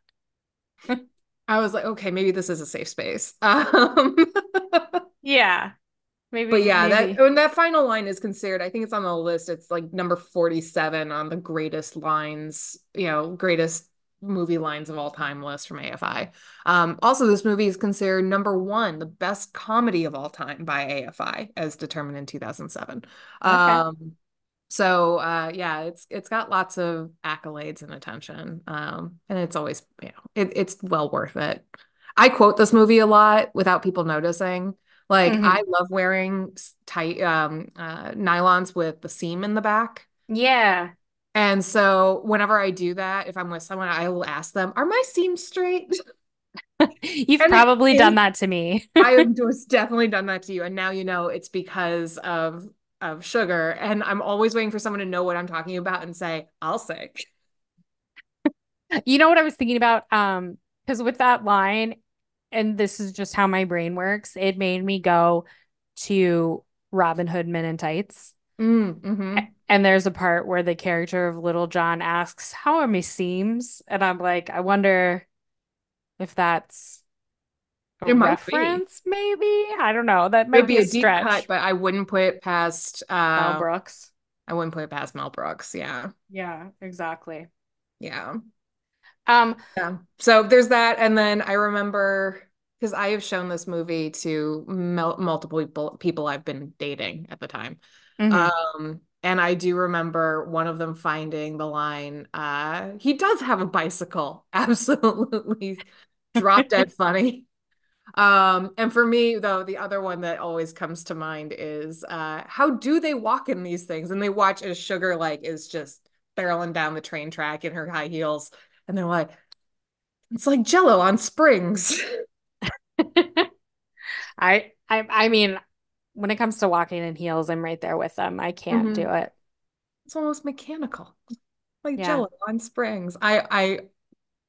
(laughs) I was like, okay, maybe this is a safe space. (laughs) Um, yeah. Maybe, but yeah, maybe. that when that final line is considered, I think it's on the list. It's like number 47 on the greatest lines, you know, greatest movie lines of all time list from AFI. Um, also, this movie is considered number one, the best comedy of all time by AFI, as determined in 2007. Okay. Um, so uh, yeah, it's it's got lots of accolades and attention, um, and it's always you know it, it's well worth it. I quote this movie a lot without people noticing. Like mm-hmm. I love wearing tight um, uh, nylons with the seam in the back. Yeah. And so whenever I do that, if I'm with someone, I will ask them, "Are my seams straight?" (laughs) You've and probably done that to me. I was (laughs) definitely done that to you, and now you know it's because of of sugar. And I'm always waiting for someone to know what I'm talking about and say, "I'll say." You know what I was thinking about? Um, because with that line, and this is just how my brain works, it made me go to Robin Hood Men in Tights. Mm, mm-hmm. And there's a part where the character of Little John asks, How are my seams? And I'm like, I wonder if that's it reference, maybe. I don't know. That might be, be, a, deep cut, but I wouldn't put it past uh, Mel Brooks. I wouldn't put it past Mel Brooks. Yeah. Yeah, exactly. Yeah. Um, yeah. So there's that. And then I remember because I have shown this movie to mul- multiple people I've been dating at the time. Mm-hmm. Um, and I do remember one of them finding the line, uh, he does have a bicycle. (laughs) Absolutely drop dead funny. Um, and for me, though, the other one that always comes to mind is uh, how do they walk in these things? And they watch as Sugar like is just barreling down the train track in her high heels, and they're like, "It's like Jello on springs." (laughs) I, I, I mean, when it comes to walking in heels, I'm right there with them. I can't mm-hmm. do it. It's almost mechanical, like yeah. Jello on springs. I, I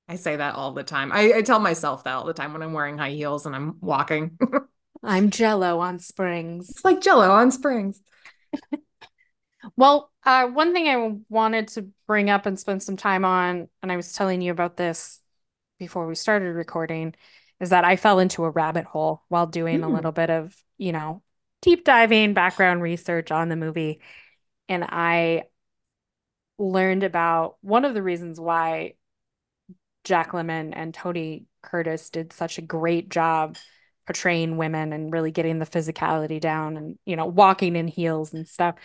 I say that all the time. I, I, tell myself that all the time when I'm wearing high heels and I'm walking. (laughs) I'm jello on springs. It's like jello on springs. (laughs) well, uh, one thing I wanted to bring up and spend some time on, and I was telling you about this before we started recording, is that I fell into a rabbit hole while doing mm. a hmm. little bit of, you know, deep diving background research on the movie. And I learned about one of the reasons why Jack Lemmon and Tony Curtis did such a great job portraying women and really getting the physicality down and you know walking in heels and stuff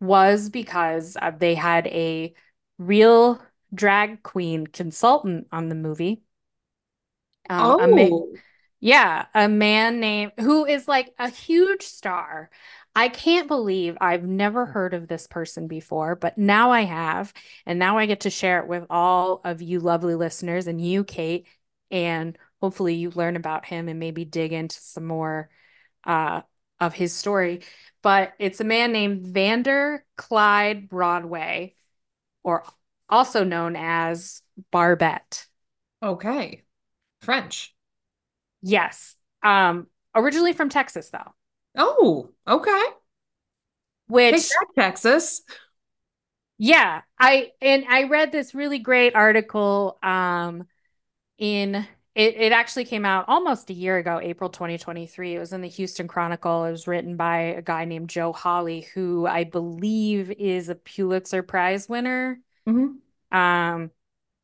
was because uh, they had a real drag queen consultant on the movie. Um, oh. yeah, a man named who is like a huge star I can't believe I've never heard of this person before, but now I have. And now I get to share it with all of you lovely listeners and you, Kate. And hopefully you learn about him and maybe dig into some more uh, of his story. But it's a man named Vander Clyde Broadway, or also known as Barbette. Okay. French. Yes. Um, originally from Texas, though. Oh, okay. Which that, Texas. Yeah, I and I read this really great article um in it, it actually came out almost a year ago, April 2023. It was in the Houston Chronicle. It was written by a guy named Joe Holley, who I believe is a Pulitzer Prize winner. Mm-hmm. Um,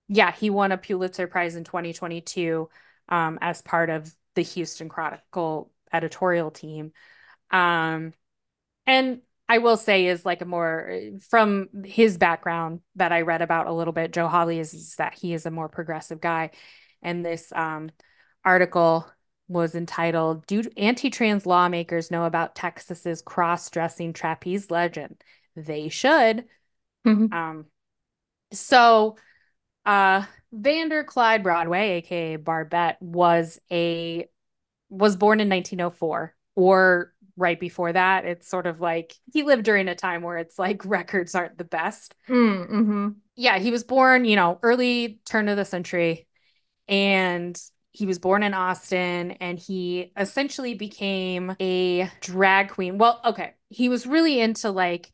yeah, he won a Pulitzer Prize in 2022 um, as part of the Houston Chronicle editorial team. Um, and I will say is like a more from his background that I read about a little bit. Joe Holley is, is that he is a more progressive guy, and this um, article was entitled "Do Anti-Trans Lawmakers Know About Texas's Cross-Dressing Trapeze Legend?" They should. Mm-hmm. Um, so, uh, Vander Clyde Broadway, aka Barbette, was a was born in 1904 or right before that. It's sort of like he lived during a time where it's like (laughs) records aren't the best. Mm, mm-hmm. Yeah, he was born, you know, early turn of the century. And he was born in Austin and he essentially became a drag queen. Well, okay. He was really into like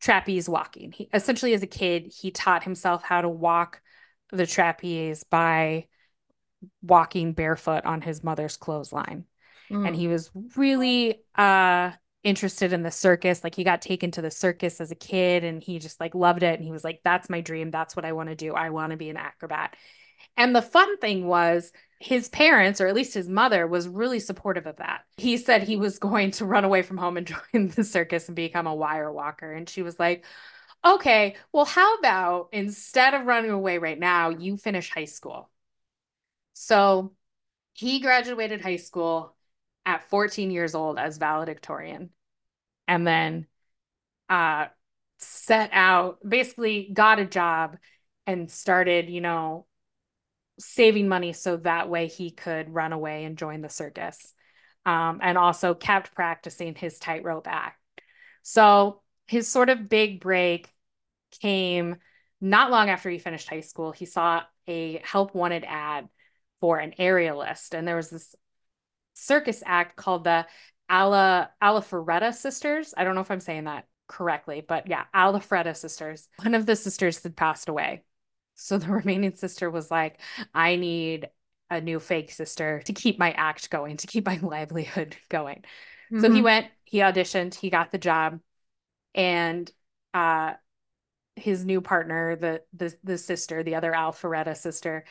trapeze walking. He essentially as a kid, he taught himself how to walk the trapeze by walking barefoot on his mother's clothesline mm. and he was really uh interested in the circus like he got taken to the circus as a kid and he just like loved it and he was like that's my dream. That's what i want to do. I want to be an acrobat. And the fun thing was his parents or at least his mother was really supportive of that. He said he was (laughs) going to run away from home and (laughs) join the circus and become a wire walker. And she was like okay well how about instead of running away right now you finish high school? So he graduated high school at 14 years old as valedictorian. And then uh set out basically got a job and started you know saving money so that way he could run away and join the circus. Um, and also kept practicing his tightrope act. So his sort of big break came not long after he finished high school. He saw a help wanted ad for an aerialist. And there was this circus act called the Alla Alfaretta sisters. I don't know if I'm saying that correctly, but yeah, Alfaretta sisters. One of the sisters had passed away. So the (laughs) remaining sister was like, I need a new fake sister to keep my act going, to keep my (laughs) livelihood going. Mm-hmm. So he mm-hmm. went, he auditioned, he got the job, and uh his new partner, the the the sister, the other Alfaretta sister,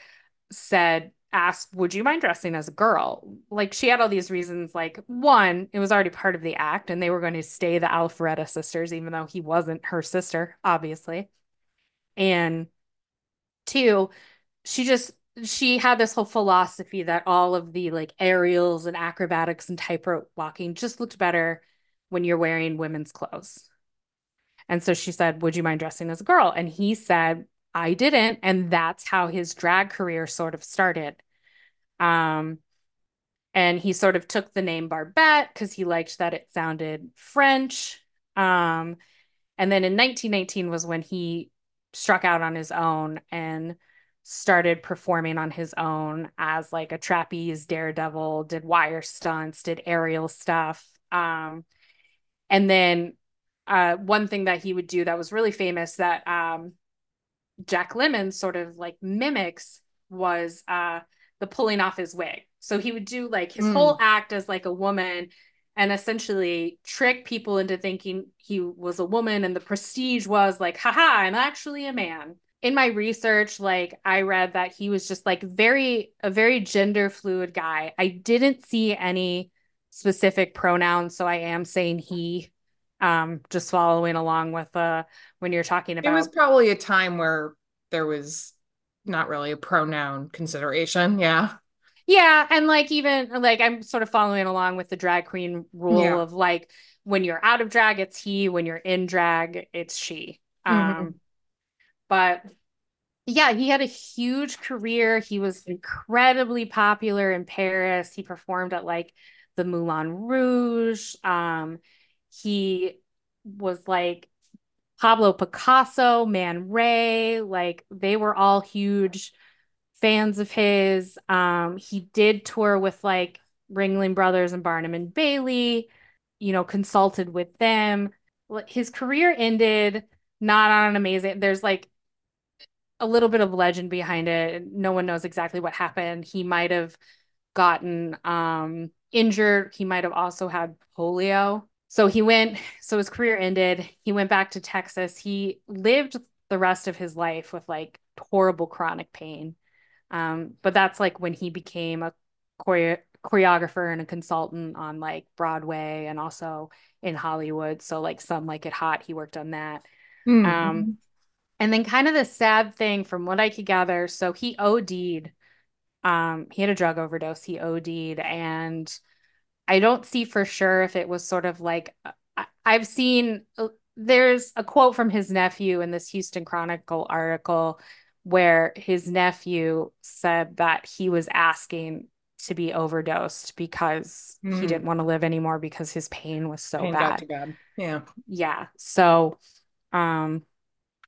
said, asked, Would you mind dressing as a girl? Like she had all these reasons. Like, one, it was already part of the act, and they were going to stay the Alfaretta sisters, even though he wasn't her sister, obviously. And two, she just she had this whole philosophy that all of the like aerials and acrobatics and tightrope walking just looked better when you're wearing women's clothes. And so she said, Would you mind dressing as a girl? And he said, I didn't. And that's how his drag career sort of started. Um, and he sort of took the name Barbette because he liked that it sounded French. Um, and then in 1919 was when he struck out on his own and started performing on his own as like a trapeze daredevil, did wire stunts, did aerial stuff. Um, and then uh, one thing that he would do that was really famous that um, Jack Lemmon sort of like mimics was uh, the pulling off his wig. So he would do like his mm. whole act as like a woman and essentially trick people into thinking he was a woman and the prestige was like haha i'm actually a man in my research like i read that he was just like very a very gender fluid guy i didn't see any specific pronouns so i am saying he um just following along with uh when you're talking about it was probably a time where there was not really a pronoun consideration yeah yeah, and like even like I'm sort of following along with the drag queen rule yeah. of like when you're out of drag it's he, when you're in drag it's she. Mm-hmm. Um but yeah, he had a huge career. He was incredibly popular in Paris. He performed at like the Moulin Rouge. Um he was like Pablo Picasso, Man Ray, like they were all huge fans of his. Um, he did tour with like Ringling Brothers and Barnum and Bailey, you know, consulted with them. His career ended not on an amazing, there's like a little bit of legend behind it. No one knows exactly what happened. He might have gotten um, injured. He might have also had polio. So he went, so his career ended. He went back to Texas. He lived the rest of his life with like horrible chronic pain. Um, but that's like when he became a chore- choreographer and a consultant on like Broadway and also in Hollywood. So like some like it hot, he worked on that. Mm-hmm. Um, and then kind of the sad thing from what I could gather, so he OD'd. Um, he had a drug overdose. He OD'd, and I don't see for sure if it was sort of like I- I've seen. Uh, there's a quote from his nephew in this Houston Chronicle article where his nephew said that he was asking to be overdosed because mm. he hmm. didn't want to live anymore because his pain was so pain bad. bad. Yeah. Yeah. So um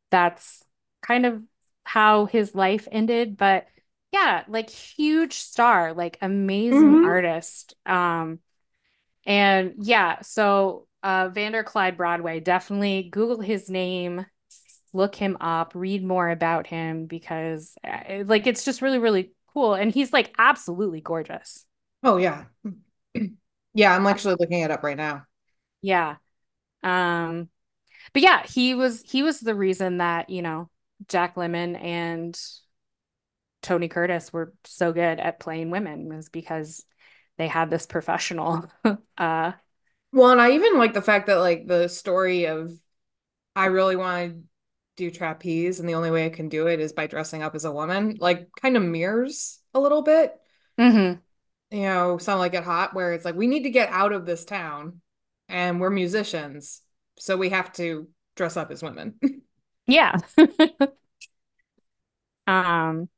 that's kind of how his life ended, but yeah, like huge star, like amazing mm-hmm. artist. Um and yeah, so uh Vander Clyde Broadway, definitely Google his name look him up, read more about him because uh, like it's just really really cool and he's like absolutely gorgeous. Oh yeah. (clears throat) yeah, I'm actually looking it up right now. Yeah. Um but yeah, he was he was the reason that, you know, Jack Lemmon and Tony Curtis were so good at playing women was because they had this professional (laughs) uh well and I even like the fact that like the story of I really want to do trapeze and the only way I can do it is by dressing up as a woman, like kind of mirrors a little bit. Mm-hmm. You know, sound like it hot, where it's like we need to get out of this town and we're musicians, so we have to dress up as women. (laughs) yeah. (laughs) um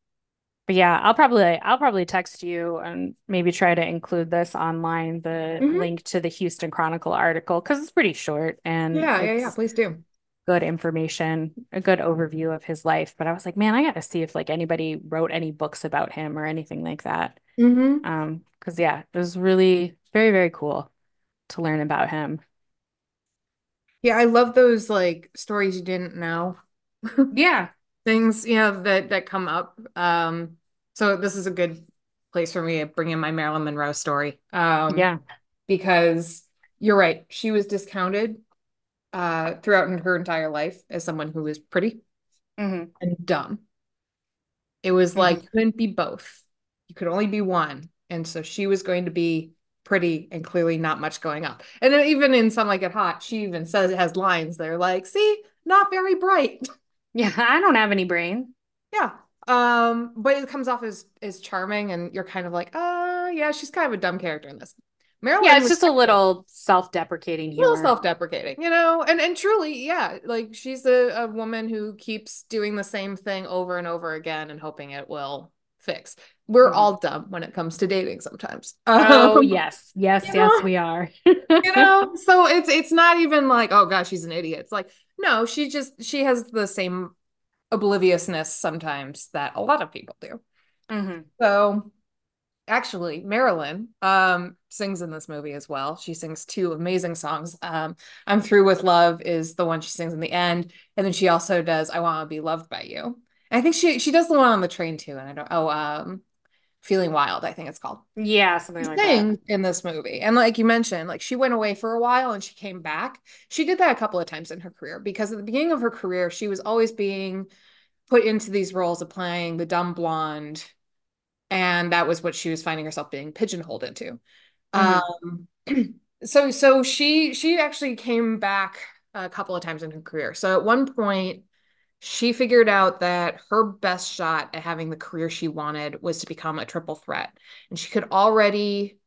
but yeah, I'll probably I'll probably text you and maybe try to include this online, the mm-hmm. link to the Houston Chronicle article because it's pretty short and yeah, yeah, yeah. Please do good information, a good overview of his life. But I was like, man, I got to see if like anybody wrote any books about him or anything like that. Mm-hmm. Um, because yeah, it was really very very cool to learn about him. Yeah, I love those like stories you didn't know. yeah, (laughs) things you know that that come up. Um, so this is a good place for me to bring in my Marilyn Monroe story. Um, yeah, because you're right, she was discounted uh, throughout her entire life as someone who was pretty mm-hmm. and dumb. It was mm-hmm. like couldn't be both. You could only be one. And so she was going to be pretty and clearly not much going up. And then even in Some Like It Hot, she even says it has lines. They're like, see, not very bright. Yeah, I don't have any brain. Yeah. Um, but it comes off as as charming, and you're kind of like, uh, yeah, she's kind of a dumb character in this. Marilyn yeah, it's just a little self-deprecating, a little self-deprecating, you know, and and truly, yeah, like she's a, a woman who keeps doing the same thing over and over again and hoping it will fix. We're mm-hmm. all dumb when it comes to dating sometimes. (laughs) Oh um, yes, yes, yes, know? we are. you know, (laughs) so it's it's not even like oh gosh, she's an idiot. It's like no, she just she has the same obliviousness sometimes that a lot of people do. Mm-hmm. So actually Marilyn um sings in this movie as well. She sings two amazing songs. Um I'm Through with Love is the one she sings in the end and then she also does I Want to Be Loved by You. And I think she she does the one on the train too and I don't oh um Feeling Wild I think it's called. Yeah, something she like that. in this movie. And like you mentioned like she went away for a while and she came back. She did that a couple of times in her career because at the beginning of her career she was always being put into these roles of playing the dumb blonde and that was what she was finding herself being pigeonholed into mm-hmm. um (clears throat) so so she she actually came back a couple of times in her career so at one point she figured out that her best shot at having the career she wanted was to become a triple threat and she could already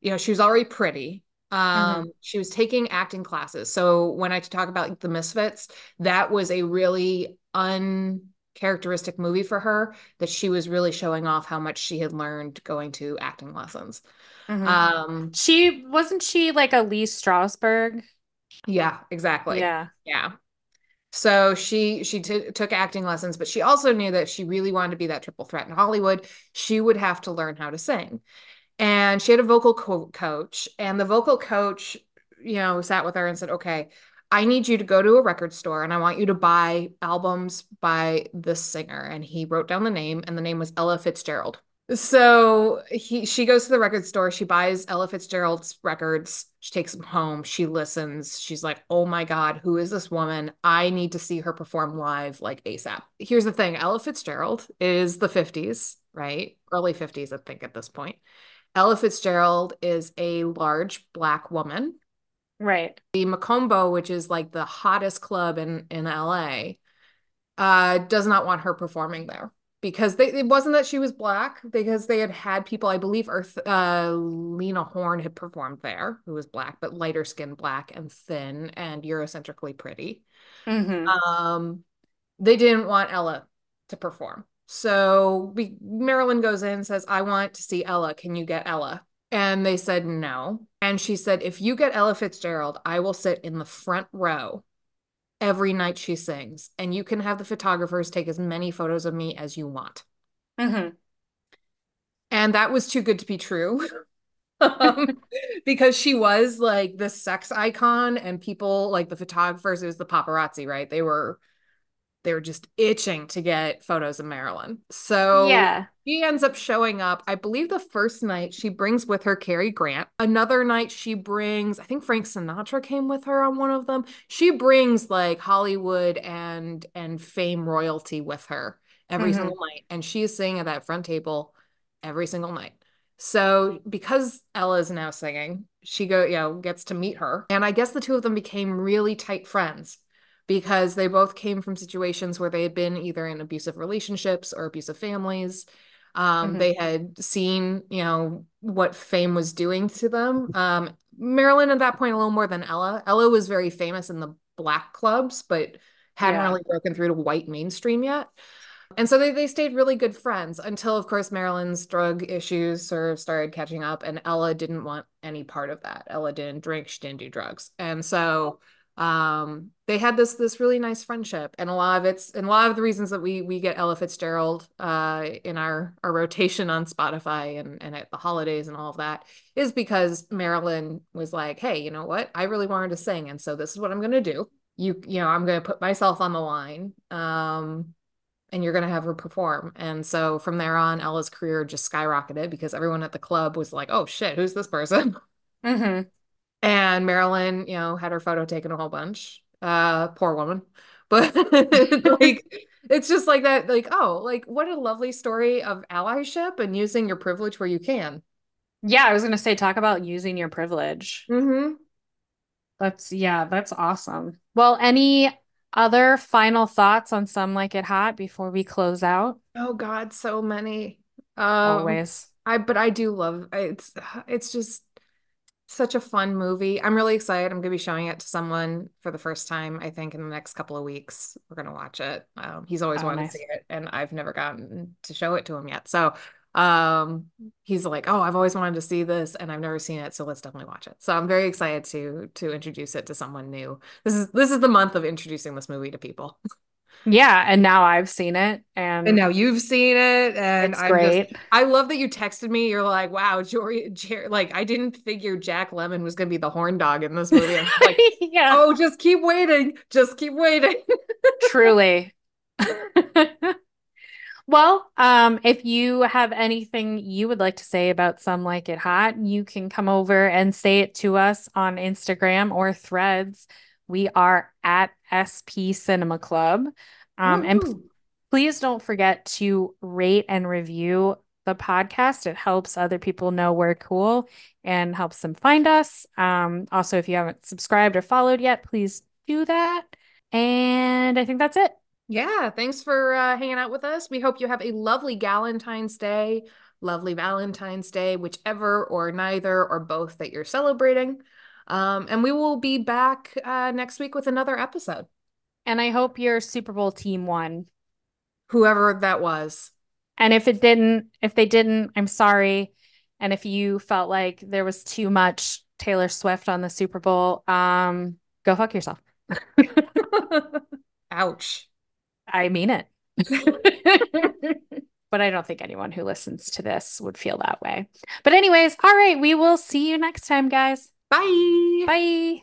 you know she was already pretty um mm-hmm. she was taking acting classes so when i talk about like, the misfits that was a really un characteristic movie for her that she was really showing off how much she had learned going to acting lessons. Mm-hmm. Um, she wasn't she like a Lee Strasberg? Yeah, exactly. Yeah, yeah. So she she t- took acting lessons, but she also knew that she really wanted to be that triple threat in Hollywood. She would have to learn how to sing, and she had a vocal co- coach, and the vocal coach, you know, sat with her and said, "Okay, I need you to go to a record store and I want you to buy albums by this singer. And he wrote down the name, and the name was Ella Fitzgerald. So he she goes to the record store, she buys Ella Fitzgerald's records, she takes them home, she listens, she's like, oh my God, who is this woman? I need to see her perform live like ASAP. Here's the thing Ella Fitzgerald is the 50s, right? Early 50s, I think, at this point. Ella Fitzgerald is a large black woman Right. The Mocambo, which is like the hottest club in in LA, uh, does not want her performing there because they, it wasn't that she was black because they had had people i believe earth uh, lena horne had performed there who was black but lighter skin black and thin and eurocentrically pretty mm-hmm. um, they didn't want ella to perform so we, marilyn goes in and says i want to see ella can you get ella and they said no. And she said, if you get Ella Fitzgerald, I will sit in the front row every night she sings. And you can have the photographers take as many photos of me as you want. Mm-hmm. And that was too good to be true. (laughs) um, because she was like the sex icon, and people like the photographers, it was the paparazzi, right? They were they were just itching to get photos of Marilyn. So yeah, she ends up showing up. I believe the first night she brings with her Cary Grant. Another night she brings, I think Frank Sinatra came with her on one of them. She brings like Hollywood and and fame royalty with her every mm-hmm. single night, and she is singing at that front table every single night. So because Ella is now singing, she go you know gets to meet her, and I guess the two of them became really tight friends because they both came from situations where they had been either in abusive relationships or abusive families. Um, mm-hmm. They had seen, you know, what fame was doing to them. Um, Marilyn at that point a little more than Ella. Ella was very famous in the black clubs, but hadn't yeah. really broken through to white mainstream yet. And so they, they stayed really good friends until, of course, Marilyn's drug issues sort of started catching up, and Ella didn't want any part of that. Ella didn't drink, she didn't do drugs. And so um, they had this this really nice friendship, and a lot of it's and a lot of the reasons that we we get Ella Fitzgerald uh, in our our rotation on Spotify and and at the holidays and all of that is because Marilyn was like, hey, you know what? I really wanted to sing, and so this is what I'm gonna do. You you know, I'm gonna put myself on the line. Um, and you're going to have her perform. And so from there on, Ella's career just skyrocketed because everyone at the club was like, oh shit, who's this person? Mm-hmm. And Marilyn, you know, had her photo taken a whole bunch. Uh, poor woman. (laughs) But like it's just like that, like, oh, like what a lovely story of allyship and using your privilege where you can. Yeah, I was gonna say talk about using your privilege. Mm-hmm. That's yeah, that's awesome. Well, any Other final thoughts on Some Like It Hot before we close out? Oh God, so many. Um, Always. I but I do love it's it's just such a fun movie. I'm really excited. I'm gonna be showing it to someone for the first time, I think, in the next couple of weeks. We're gonna watch it. Um, he's always Oh, wanted nice. to see it, and I've never gotten to show it to him yet. So um he's like, Oh, I've always wanted to see this and I've never seen it, so let's definitely watch it. So I'm very excited to to introduce it to someone new. This is this is the month of introducing this movie to people. (laughs) Yeah, and now I've seen it and, And now you've seen it, and it's I'm great. just I love that you texted me. You're like, wow, Jory, Jer like I didn't figure Jack Lemmon was gonna be the horn dog in this movie. Like, (laughs) yeah, oh, just keep waiting, just keep waiting. (laughs) truly. (laughs) Well, um, if you have anything you would like to say about Some Like It Hot, you can come over and say it to us on Instagram or Threads. We are at SP Cinema Club. Um, and Woohoo. please don't forget to rate and review the podcast. It helps other people know we're cool and helps them find us. Um, also, if you haven't subscribed or followed yet, please do that. And I think that's it. Yeah, thanks for uh, hanging out with us. We hope you have a lovely Valentine's Day, lovely Valentine's Day, whichever or neither or both that you're celebrating. Um, and we will be back uh, next week with another episode. And I hope your Super Bowl team won. Whoever that was. And if it didn't, if they didn't, I'm sorry. And if you felt like there was too much Taylor Swift on the Super Bowl, um, go fuck yourself. (laughs) Ouch. I mean it. (laughs) but I don't think anyone who listens to this would feel that way. But anyways, all right, we will see you next time, guys. Bye. Bye.